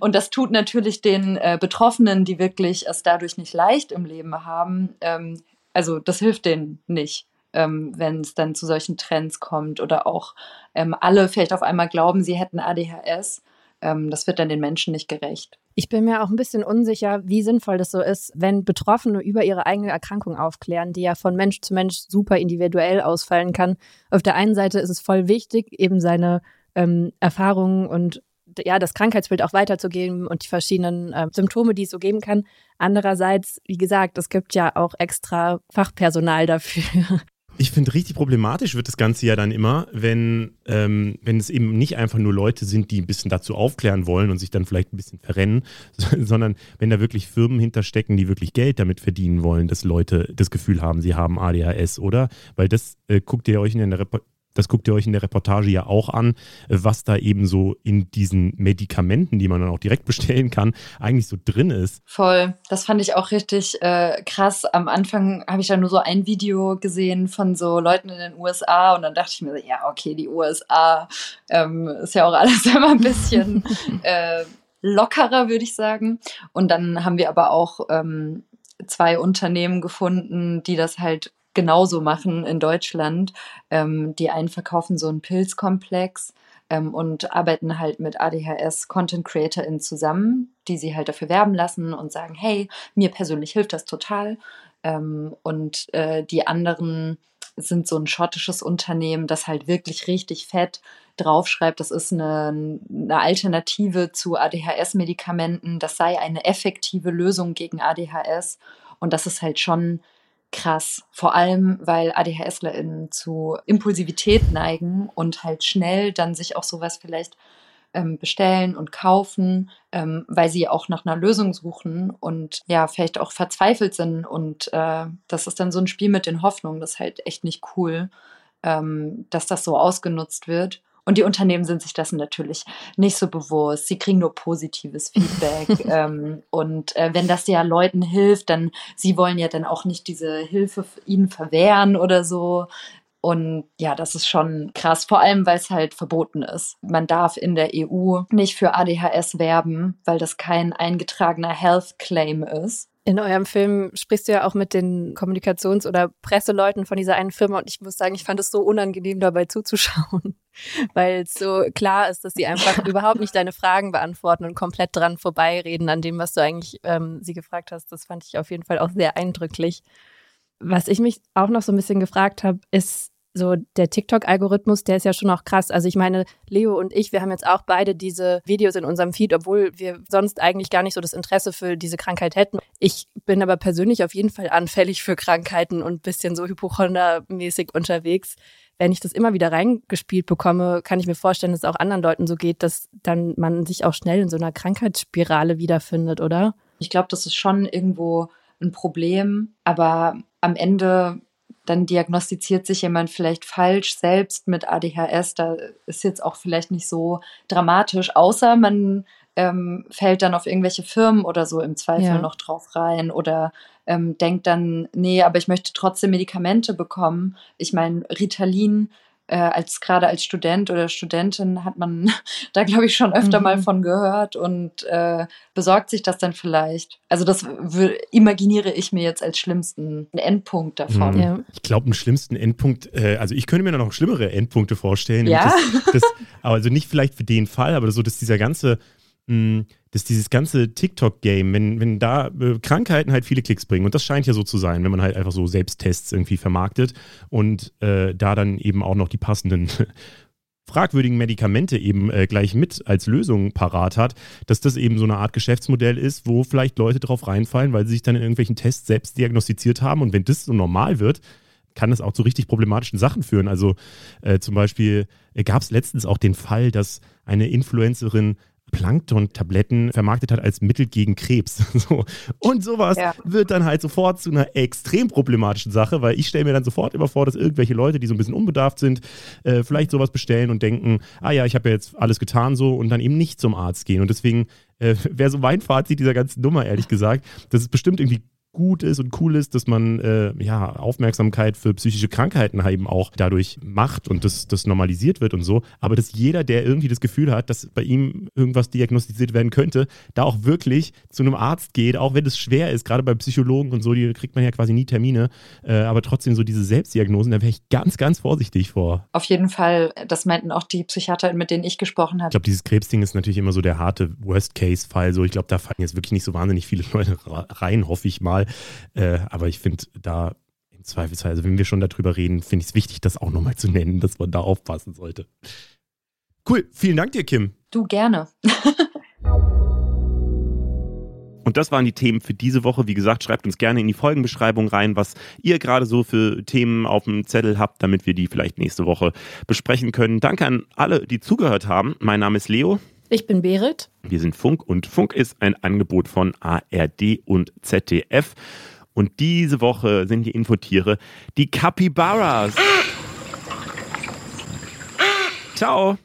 Und das tut natürlich den äh, Betroffenen, die wirklich es dadurch nicht leicht im Leben haben, ähm, also das hilft denen nicht, ähm, wenn es dann zu solchen Trends kommt oder auch ähm, alle vielleicht auf einmal glauben, sie hätten ADHS. Ähm, das wird dann den Menschen nicht gerecht. Ich bin mir auch ein bisschen unsicher, wie sinnvoll das so ist, wenn Betroffene über ihre eigene Erkrankung aufklären, die ja von Mensch zu Mensch super individuell ausfallen kann. Auf der einen Seite ist es voll wichtig, eben seine ähm, Erfahrungen und ja, das Krankheitsbild auch weiterzugeben und die verschiedenen äh, Symptome, die es so geben kann. Andererseits, wie gesagt, es gibt ja auch extra Fachpersonal dafür. Ich finde, richtig problematisch wird das Ganze ja dann immer, wenn, ähm, wenn es eben nicht einfach nur Leute sind, die ein bisschen dazu aufklären wollen und sich dann vielleicht ein bisschen verrennen, sondern wenn da wirklich Firmen hinterstecken, die wirklich Geld damit verdienen wollen, dass Leute das Gefühl haben, sie haben ADHS, oder? Weil das äh, guckt ihr euch in der Rep das guckt ihr euch in der Reportage ja auch an, was da eben so in diesen Medikamenten, die man dann auch direkt bestellen kann, eigentlich so drin ist. Voll. Das fand ich auch richtig äh, krass. Am Anfang habe ich da nur so ein Video gesehen von so Leuten in den USA und dann dachte ich mir so, ja, okay, die USA ähm, ist ja auch alles immer ein bisschen äh, lockerer, würde ich sagen. Und dann haben wir aber auch ähm, zwei Unternehmen gefunden, die das halt genauso machen in Deutschland. Ähm, die einen verkaufen so einen Pilzkomplex ähm, und arbeiten halt mit ADHS Content CreatorInnen zusammen, die sie halt dafür werben lassen und sagen, hey, mir persönlich hilft das total. Ähm, und äh, die anderen sind so ein schottisches Unternehmen, das halt wirklich richtig fett draufschreibt, das ist eine, eine Alternative zu ADHS-Medikamenten, das sei eine effektive Lösung gegen ADHS. Und das ist halt schon krass. Vor allem, weil ADHSlerInnen zu Impulsivität neigen und halt schnell dann sich auch sowas vielleicht ähm, bestellen und kaufen, ähm, weil sie auch nach einer Lösung suchen und ja, vielleicht auch verzweifelt sind. Und äh, das ist dann so ein Spiel mit den Hoffnungen. Das ist halt echt nicht cool, ähm, dass das so ausgenutzt wird. Und die Unternehmen sind sich dessen natürlich nicht so bewusst. Sie kriegen nur positives Feedback. ähm, und äh, wenn das ja Leuten hilft, dann sie wollen ja dann auch nicht diese Hilfe ihnen verwehren oder so. Und ja, das ist schon krass, vor allem weil es halt verboten ist. Man darf in der EU nicht für ADHS werben, weil das kein eingetragener Health Claim ist. In eurem Film sprichst du ja auch mit den Kommunikations- oder Presseleuten von dieser einen Firma und ich muss sagen, ich fand es so unangenehm dabei zuzuschauen, weil es so klar ist, dass sie einfach überhaupt nicht deine Fragen beantworten und komplett dran vorbeireden an dem, was du eigentlich ähm, sie gefragt hast. Das fand ich auf jeden Fall auch sehr eindrücklich. Was ich mich auch noch so ein bisschen gefragt habe, ist, so der TikTok-Algorithmus, der ist ja schon auch krass. Also ich meine, Leo und ich, wir haben jetzt auch beide diese Videos in unserem Feed, obwohl wir sonst eigentlich gar nicht so das Interesse für diese Krankheit hätten. Ich bin aber persönlich auf jeden Fall anfällig für Krankheiten und bisschen so Hypochonder-mäßig unterwegs. Wenn ich das immer wieder reingespielt bekomme, kann ich mir vorstellen, dass es auch anderen Leuten so geht, dass dann man sich auch schnell in so einer Krankheitsspirale wiederfindet, oder? Ich glaube, das ist schon irgendwo ein Problem, aber am Ende dann diagnostiziert sich jemand vielleicht falsch selbst mit ADHS. Da ist jetzt auch vielleicht nicht so dramatisch, außer man ähm, fällt dann auf irgendwelche Firmen oder so im Zweifel ja. noch drauf rein oder ähm, denkt dann, nee, aber ich möchte trotzdem Medikamente bekommen. Ich meine, Ritalin äh, als gerade als Student oder Studentin hat man da, glaube ich, schon öfter mhm. mal von gehört und äh, besorgt sich das dann vielleicht. Also das imaginiere ich mir jetzt als schlimmsten Endpunkt davon. Mhm. Ja. Ich glaube, einen schlimmsten Endpunkt, äh, also ich könnte mir noch schlimmere Endpunkte vorstellen. Ja. Das, das, also nicht vielleicht für den Fall, aber so, dass dieser ganze mh, dass dieses ganze TikTok-Game, wenn, wenn da äh, Krankheiten halt viele Klicks bringen, und das scheint ja so zu sein, wenn man halt einfach so Selbsttests irgendwie vermarktet und äh, da dann eben auch noch die passenden fragwürdigen Medikamente eben äh, gleich mit als Lösung parat hat, dass das eben so eine Art Geschäftsmodell ist, wo vielleicht Leute drauf reinfallen, weil sie sich dann in irgendwelchen Tests selbst diagnostiziert haben und wenn das so normal wird, kann das auch zu richtig problematischen Sachen führen. Also äh, zum Beispiel äh, gab es letztens auch den Fall, dass eine Influencerin Plankton-Tabletten vermarktet hat als Mittel gegen Krebs. So. Und sowas ja. wird dann halt sofort zu einer extrem problematischen Sache, weil ich stelle mir dann sofort immer vor, dass irgendwelche Leute, die so ein bisschen unbedarft sind, äh, vielleicht sowas bestellen und denken, ah ja, ich habe ja jetzt alles getan so und dann eben nicht zum Arzt gehen. Und deswegen äh, wäre so mein Fazit dieser ganzen Nummer, ehrlich gesagt, dass es bestimmt irgendwie gut ist und cool ist, dass man äh, ja, Aufmerksamkeit für psychische Krankheiten eben auch dadurch macht und das, das normalisiert wird und so. Aber dass jeder, der irgendwie das Gefühl hat, dass bei ihm irgendwas diagnostiziert werden könnte, da auch wirklich zu einem Arzt geht, auch wenn es schwer ist, gerade bei Psychologen und so, die kriegt man ja quasi nie Termine, äh, aber trotzdem so diese Selbstdiagnosen, da wäre ich ganz, ganz vorsichtig vor. Auf jeden Fall, das meinten auch die Psychiater, mit denen ich gesprochen habe. Ich glaube, dieses Krebsding ist natürlich immer so der harte Worst-Case-Fall. So, ich glaube, da fallen jetzt wirklich nicht so wahnsinnig viele Leute rein, hoffe ich mal. Äh, aber ich finde da im Zweifelsfall, also wenn wir schon darüber reden, finde ich es wichtig, das auch nochmal zu nennen, dass man da aufpassen sollte. Cool, vielen Dank dir, Kim. Du gerne. Und das waren die Themen für diese Woche. Wie gesagt, schreibt uns gerne in die Folgenbeschreibung rein, was ihr gerade so für Themen auf dem Zettel habt, damit wir die vielleicht nächste Woche besprechen können. Danke an alle, die zugehört haben. Mein Name ist Leo. Ich bin Berit. Wir sind Funk und Funk ist ein Angebot von ARD und ZDF. Und diese Woche sind die Infotiere die Capybaras. Ciao.